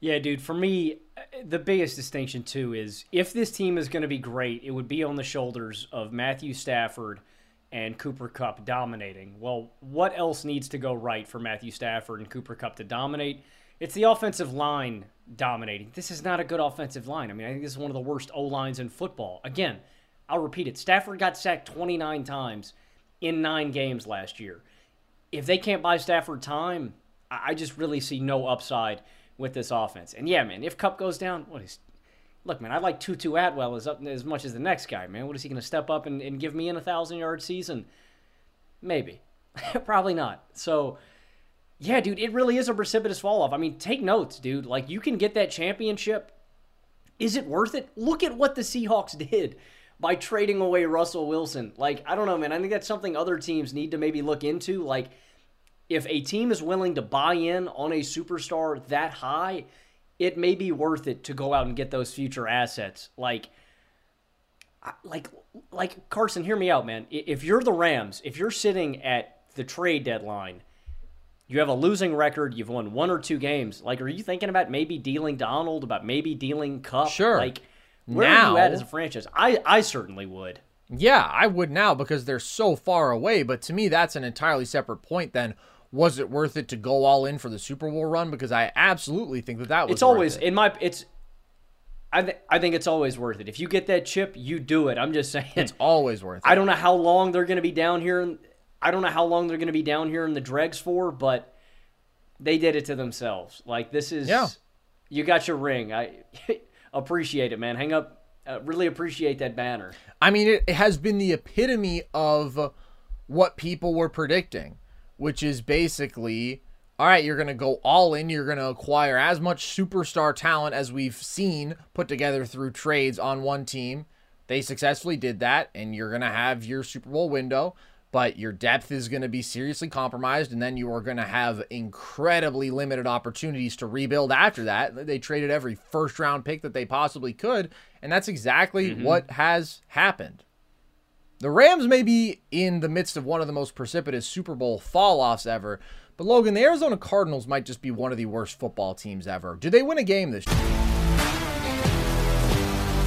H: Yeah, dude, for me, the biggest distinction, too, is if this team is going to be great, it would be on the shoulders of Matthew Stafford and Cooper Kupp dominating. Well, what else needs to go right for Matthew Stafford and Cooper Kupp to dominate? It's the offensive line dominating. This is not a good offensive line. I mean, I think this is one of the worst O lines in football. Again, I'll repeat it Stafford got sacked 29 times in nine games last year if they can't buy Stafford time, I just really see no upside with this offense. And yeah, man, if Kupp goes down, what is look, man, I like Tutu Atwell as up as much as the next guy, man. What is he going to step up and, and give me in a thousand yard season? Maybe, <laughs> probably not. So, yeah, dude, it really is a precipitous fall off. I mean, take notes, dude. Like you can get that championship. Is it worth it? Look at what the Seahawks did by trading away Russell Wilson. Like, I don't know, man. I think that's something other teams need to maybe look into. Like, if a team is willing to buy in on a superstar that high, it may be worth it to go out and get those future assets. Like, like, like Carson, hear me out, man. If you're the Rams, if you're sitting at the trade deadline, you have a losing record. You've won one or two games. Like, are you thinking about maybe dealing Donald? About maybe dealing Kupp?
G: Sure.
H: Like, where now, are you at as a franchise? I, I certainly would.
G: Yeah, I would now because they're so far away. But to me, that's an entirely separate point. Then, was it worth it to go all in for the Super Bowl run? Because I absolutely think that that was.
H: It's always it. in my. It's. I th- I think it's always worth it. If you get that chip, you do it. I'm just saying.
G: It's always worth it.
H: I don't know how long they're going to be down here. I don't know how long they're going to be down here in the dregs for, but they did it to themselves. Like this is.
G: Yeah.
H: You got your ring. I. <laughs> appreciate it, man. Hang up. Uh, really appreciate that banner.
G: I mean, it, it has been the epitome of what people were predicting, which is basically all right, you're going to go all in. You're going to acquire as much superstar talent as we've seen put together through trades on one team. They successfully did that, and you're going to have your Super Bowl window but your depth is going to be seriously compromised, and then you are going to have incredibly limited opportunities to rebuild after that. They traded every first round pick that they possibly could, and that's exactly mm-hmm. what has happened. The Rams may be in the midst of one of the most precipitous Super Bowl fall offs ever, but Logan, the Arizona Cardinals might just be one of the worst football teams ever. Do they win a game this year?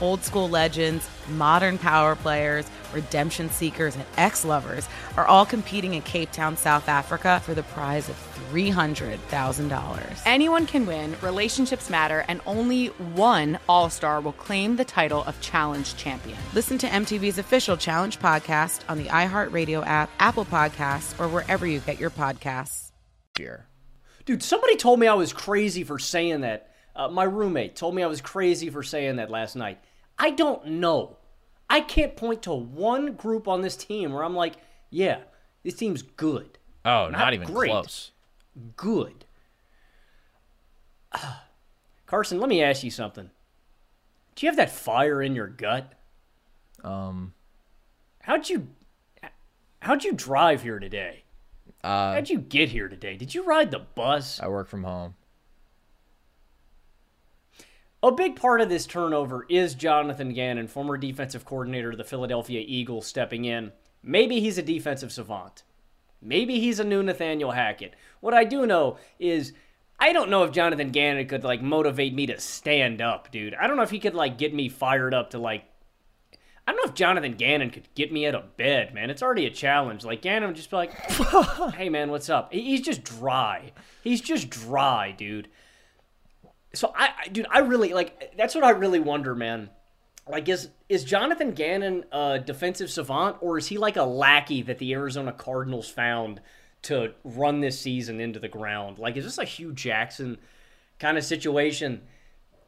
I: Old school legends, modern power players, redemption seekers, and ex lovers are all competing in Cape Town, South Africa for the prize of $300,000.
J: Anyone can win, relationships matter, and only one All Star will claim the title of Challenge Champion.
I: Listen to MTV's official Challenge podcast on the iHeartRadio app, Apple Podcasts, or wherever you get your podcasts.
H: Here. Dude, somebody told me I was crazy for saying that. Uh, my roommate told me I was crazy for saying that last night. I don't know. I can't point to one group on this team where I'm like, yeah, this team's good.
G: Oh, not, not even great. close.
H: Good. Uh, <sighs> Carson, let me ask you something. Do you have that fire in your gut?
G: Um,
H: how'd you how'd you drive here today?
G: Uh,
H: how'd you get here today? Did you ride the bus?
G: I work from home.
H: A big part of this turnover is Jonathan Gannon, former defensive coordinator of the Philadelphia Eagles, stepping in. Maybe he's a defensive savant. Maybe he's a new Nathaniel Hackett. What I do know is I don't know if Jonathan Gannon could like motivate me to stand up, dude. I don't know if he could like get me fired up to like I don't know if Jonathan Gannon could get me out of bed, man. It's already a challenge. Like Gannon would just be like, <laughs> "Hey, man, what's up?" He's just dry. He's just dry, dude so I, I, dude, I really like. That's what I really wonder, man. Like, is is Jonathan Gannon a defensive savant, or is he like a lackey that the Arizona Cardinals found to run this season into the ground? Like, is this a Hue Jackson kind of situation?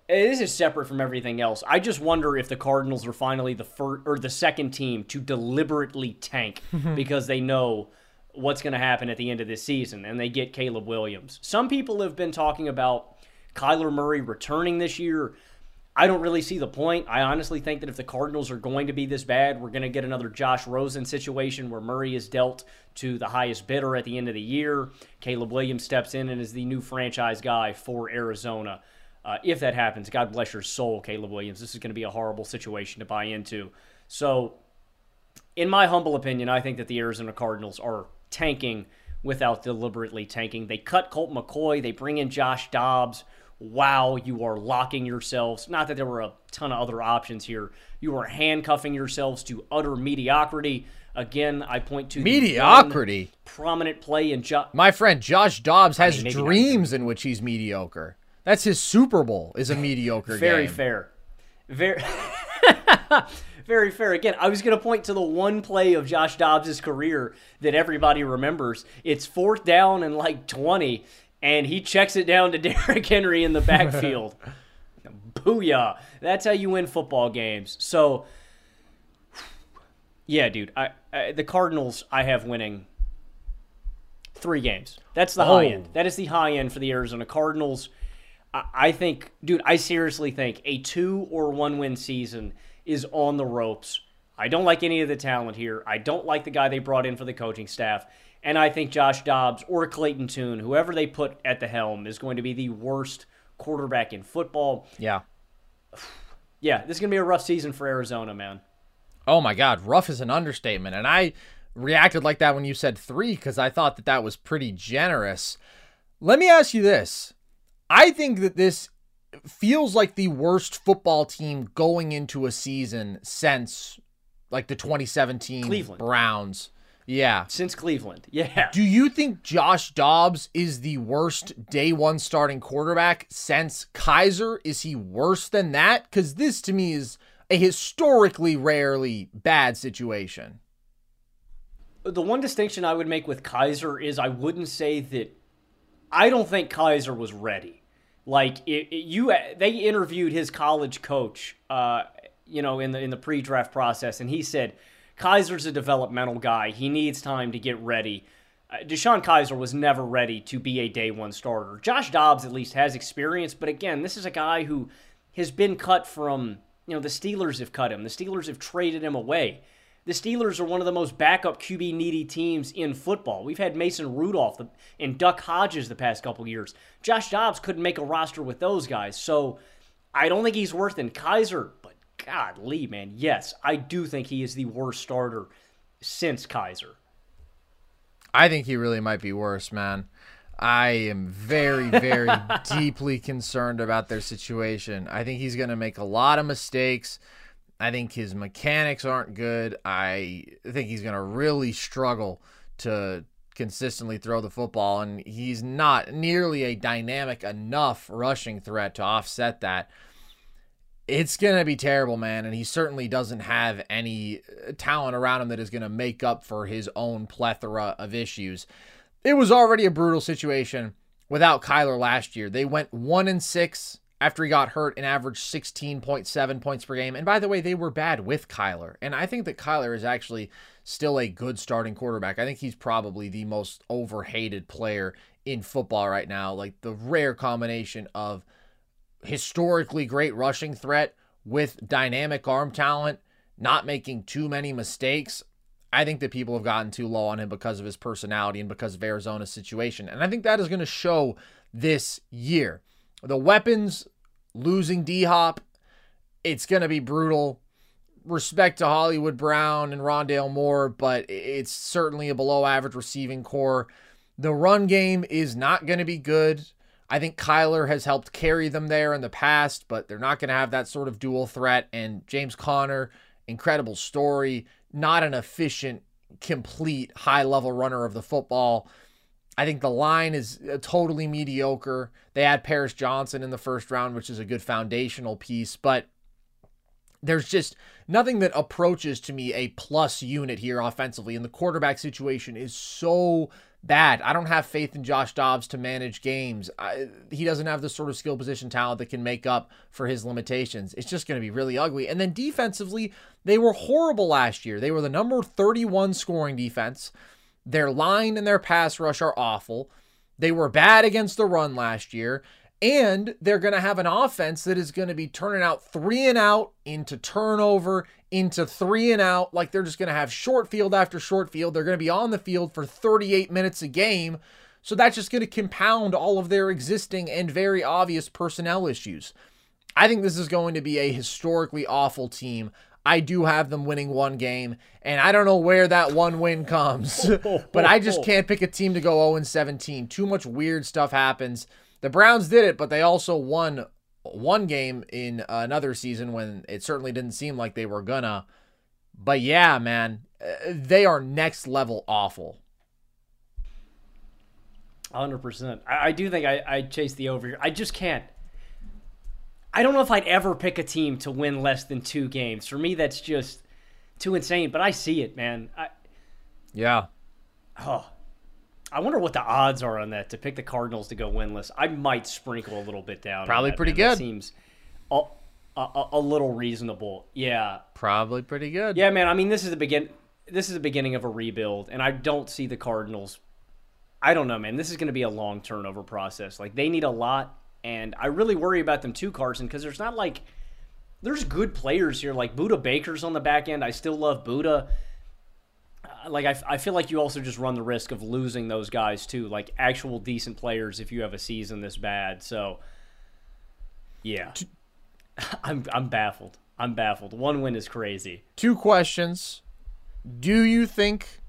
H: Eh, this is separate from everything else. I just wonder if the Cardinals are finally the first or the second team to deliberately tank <laughs> because they know what's going to happen at the end of this season, and they get Caleb Williams. Some people have been talking about Kyler Murray returning this year. I don't really see the point. I honestly think that if the Cardinals are going to be this bad, we're going to get another Josh Rosen situation where Murray is dealt to the highest bidder at the end of the year. Caleb Williams steps in and is the new franchise guy for Arizona. Uh, if that happens, God bless your soul, Caleb Williams. This is going to be a horrible situation to buy into. So, in my humble opinion, I think that the Arizona Cardinals are tanking without deliberately tanking. They cut Colt McCoy, they bring in Josh Dobbs wow, you are locking yourselves. Not that there were a ton of other options here. You are handcuffing yourselves to utter mediocrity. Again, I point to
G: mediocrity.
H: prominent play in Josh.
G: My friend Josh Dobbs has I mean, dreams in which he's mediocre. That's his Super Bowl is a mediocre
H: Very
G: game.
H: fair. Very <laughs> Very fair. Again, I was going to point to the one play of Josh Dobbs' career that everybody remembers. It's fourth down and like 20, and he checks it down to <laughs> Derrick Henry in the backfield. <laughs> Booyah. That's how you win football games. So, Yeah, dude. I, I the Cardinals I have winning three games. That's the
G: Oh.
H: high end. Oh. That is the high end for the Arizona Cardinals. I, I think, dude, I seriously think a two or one win season is on the ropes. I don't like any of the talent here. I don't like the guy they brought in for the coaching staff. And I think Josh Dobbs or Clayton Tune, whoever they put at the helm, is going to be the worst quarterback in football.
G: Yeah.
H: Yeah, this is going to be a rough season for Arizona, man.
G: Oh my God, rough is an understatement. And I reacted like that when you said three because I thought that that was pretty generous. Let me ask you this. I think that this feels like the worst football team going into a season since like the 2017
H: Cleveland.
G: Browns. Yeah.
H: Since Cleveland. Yeah.
G: Do you think Josh Dobbs is the worst day one starting quarterback since Kizer? Is he worse than that? Because this to me is a historically rarely bad situation.
H: The one distinction I would make with Kizer is I wouldn't say that I don't think Kizer was ready. Like it, it- you, they interviewed his college coach, uh, you know, in the in the pre-draft process, and he said Kizer's a developmental guy. He needs time to get ready. Uh, DeShone Kizer was never ready to be a day one starter. Josh Dobbs at least has experience, but again, this is a guy who has been cut from. You know, the Steelers have cut him. The Steelers have traded him away. The Steelers are one of the most backup QB needy teams in football. We've had Mason Rudolph and Duck Hodges the past couple years. Josh Dobbs couldn't make a roster with those guys. So I don't think he's worth than Kizer, God, Lee, man, yes, I do think he is the worst starter since Kizer.
G: I think he really might be worse, man. I am very, very <laughs> deeply concerned about their situation. I think he's going to make a lot of mistakes. I think his mechanics aren't good. I think he's going to really struggle to consistently throw the football, and he's not nearly a dynamic enough rushing threat to offset that. It's going to be terrible, man, and he certainly doesn't have any uh, talent around him that is going to make up for his own plethora of issues. It was already a brutal situation without Kyler last year. They went 1 and 6 after he got hurt and averaged 16.7 points per game. And by the way, they were bad with Kyler. And I think that Kyler is actually still a good starting quarterback. I think he's probably the most overhated player in football right now. Like the rare combination of historically great rushing threat with dynamic arm talent, not making too many mistakes. I think that people have gotten too low on him because of his personality and because of Arizona's situation. And I think that is going to show this year. The weapons, losing D Hop, it's going to be brutal. Respect to Hollywood Brown and Rondale Moore, but it's certainly a below average receiving core. The run game is not going to be good. I think Kyler has helped carry them there in the past, but they're not going to have that sort of dual threat. And James Conner, incredible story, not an efficient, complete, high level runner of the football. I think the line is uh, totally mediocre. They had Paris Johnson in the first round, which is a good foundational piece, but there's just nothing that approaches to me a plus unit here offensively. And the quarterback situation is so bad. I don't have faith in Josh Dobbs to manage games. I, he doesn't have the sort of skill position talent that can make up for his limitations. It's just going to be really ugly. And then defensively, they were horrible last year. They were the number 31 scoring defense. Their line and their pass rush are awful. They were bad against the run last year. And they're going to have an offense that is going to be turning out three and out into turnover, into three and out. Like they're just going to have short field after short field. They're going to be on the field for 38 minutes a game. So that's just going to compound all of their existing and very obvious personnel issues. I think this is going to be a historically awful team. I do have them winning one game, and I don't know where that one win comes, <laughs> but I just <laughs> can't pick a team to go 0 17. Too much weird stuff happens. The Browns did it, but they also won one game in another season when it certainly didn't seem like they were gonna. But yeah, man, uh, they are next level awful.
H: 100%. I, I do think I, I chase the over here. I just can't. I don't know if I'd ever pick a team to win less than two games. For me, that's just too insane, but I see it, man. I,
G: yeah.
H: Oh, I wonder what the odds are on that to pick the Cardinals to go winless. I might sprinkle a little bit down.
G: Probably
H: that,
G: pretty
H: man. That
G: good.
H: seems a, a, a little reasonable. Yeah.
G: Probably pretty good.
H: Yeah, man. I mean, this is the begin. this is the beginning of a rebuild, and I don't see the Cardinals. I don't know, man. This is going to be a long turnover process. Like they need a lot, and I really worry about them too, Carson, because there's not like there's good players here. Like Budda Baker's on the back end. I still love Budda. Uh, like I, I feel like you also just run the risk of losing those guys too, like actual decent players if you have a season this bad. So, yeah, <laughs> I'm I'm baffled. I'm baffled. One win is crazy.
G: Two questions. Do you think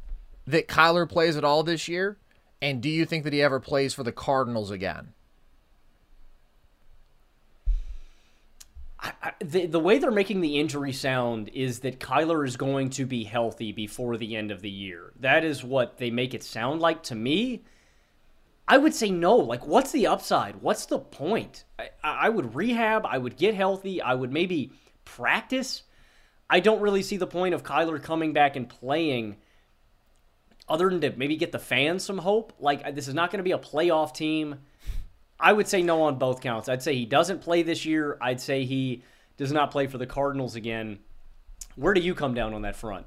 G: that Kyler plays at all this year? And do you think that he ever plays for the Cardinals again?
H: The, the way they're making the injury sound is that Kyler is going to be healthy before the end of the year. That is what they make it sound like to me. I would say no. Like, what's the upside? What's the point? I, I would rehab. I would get healthy. I would maybe practice. I don't really see the point of Kyler coming back and playing other than to maybe get the fans some hope. Like, this is not going to be a playoff team. I would say no on both counts. I'd say he doesn't play this year. I'd say he does not play for the Cardinals again. Where do you come down on that front?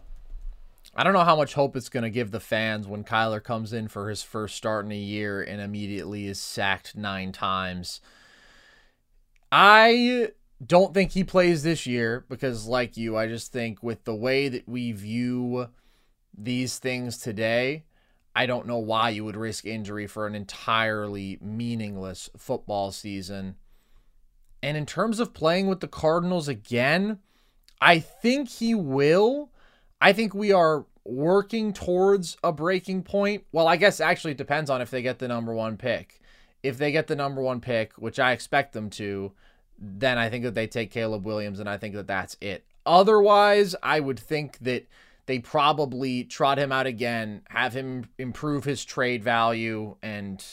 G: I don't know how much hope it's going to give the fans when Kyler comes in for his first start in a year and immediately is sacked nine times. I don't think he plays this year because, like you, I just think with the way that we view these things today, I don't know why you would risk injury for an entirely meaningless football season. And in terms of playing with the Cardinals again, I think he will. I think we are working towards a breaking point. Well, I guess actually it depends on if they get the number one pick. If they get the number one pick, which I expect them to, then I think that they take Caleb Williams, and I think that that's it. Otherwise, I would think that they probably trot him out again, have him improve his trade value, and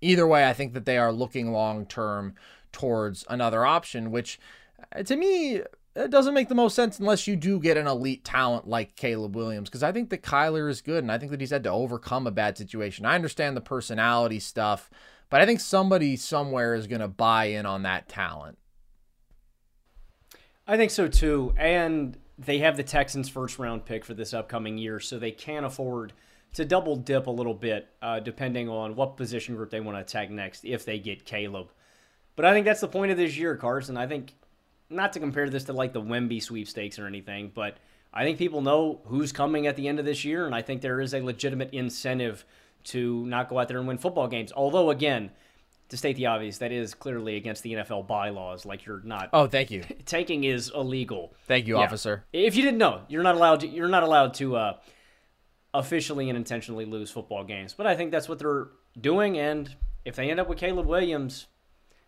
G: either way, I think that they are looking long term towards another option, which uh, to me it doesn't make the most sense unless you do get an elite talent like Caleb Williams. Because I think that Kyler is good, and I think that he's had to overcome a bad situation. I understand the personality stuff, but I think somebody somewhere is going to buy in on that talent.
H: I think so too, and they have the Texans' first round pick for this upcoming year, so they can afford to double dip a little bit, uh, depending on what position group they want to attack next if they get Caleb. But I think that's the point of this year, Carson. I think, not to compare this to like the Wemby sweepstakes or anything, but I think people know who's coming at the end of this year, and I think there is a legitimate incentive to not go out there and win football games. Although, again, to state the obvious, that is clearly against the NFL bylaws. Like you're not.
G: Oh, thank you. <laughs>
H: Taking is illegal.
G: Thank you, yeah. officer.
H: If you didn't know, you're not allowed. To, you're not allowed to uh, officially and intentionally lose football games. But I think that's what they're doing, and if they end up with Caleb Williams,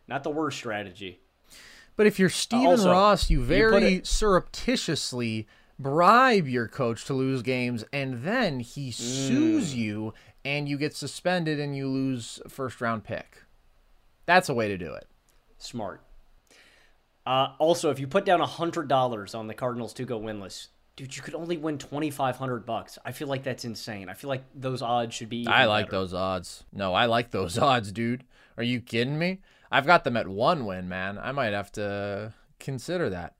H: not the worst strategy.
G: But if you're Stephen uh, also, Ross, you very you it, surreptitiously bribe your coach to lose games, and then he sues mm. you, and you get suspended, and you lose first round pick. That's a way to do it.
H: Smart. Uh, also, if you put down hundred dollars on the Cardinals to go winless, dude, you could only win twenty five hundred bucks. I feel like that's insane. I feel like those odds should be.
G: I like
H: better.
G: those odds. No, I like those <laughs> odds, dude. Are you kidding me? I've got them at one win, man. I might have to consider that.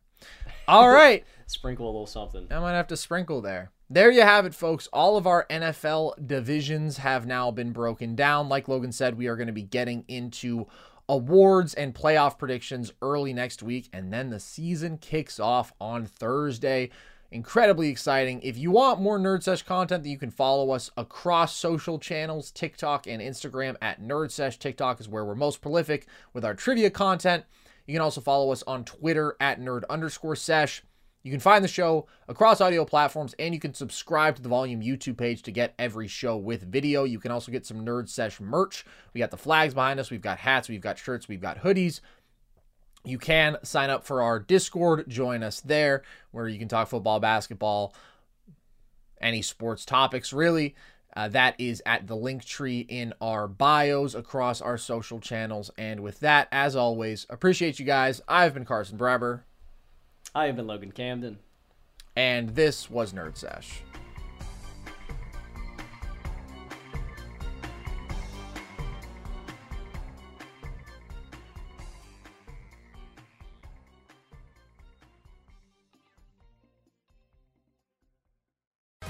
G: All <laughs> right.
H: sprinkle a little something.
G: I might have to sprinkle there. There you have it, folks. All of our NFL divisions have now been broken down. Like Logan said, we are going to be getting into awards and playoff predictions early next week, and then the season kicks off on Thursday. Incredibly exciting. If you want more Nerd Sesh content, then you can follow us across social channels, TikTok and Instagram at Nerd Sesh. TikTok is where we're most prolific with our trivia content. You can also follow us on Twitter at nerd underscore sesh. You can find the show across audio platforms and you can subscribe to the Volume YouTube page to get every show with video. You can also get some Nerd Sesh merch. We got the flags behind us, we've got hats, we've got shirts, we've got hoodies. You can sign up for our Discord, join us there where you can talk football, basketball, any sports topics really. Uh, that is at the link tree in our bios across our social channels. And with that, as always, appreciate you guys. I've been Carson Brabber.
H: I have been Logan Camden.
G: And this was Nerd Sesh.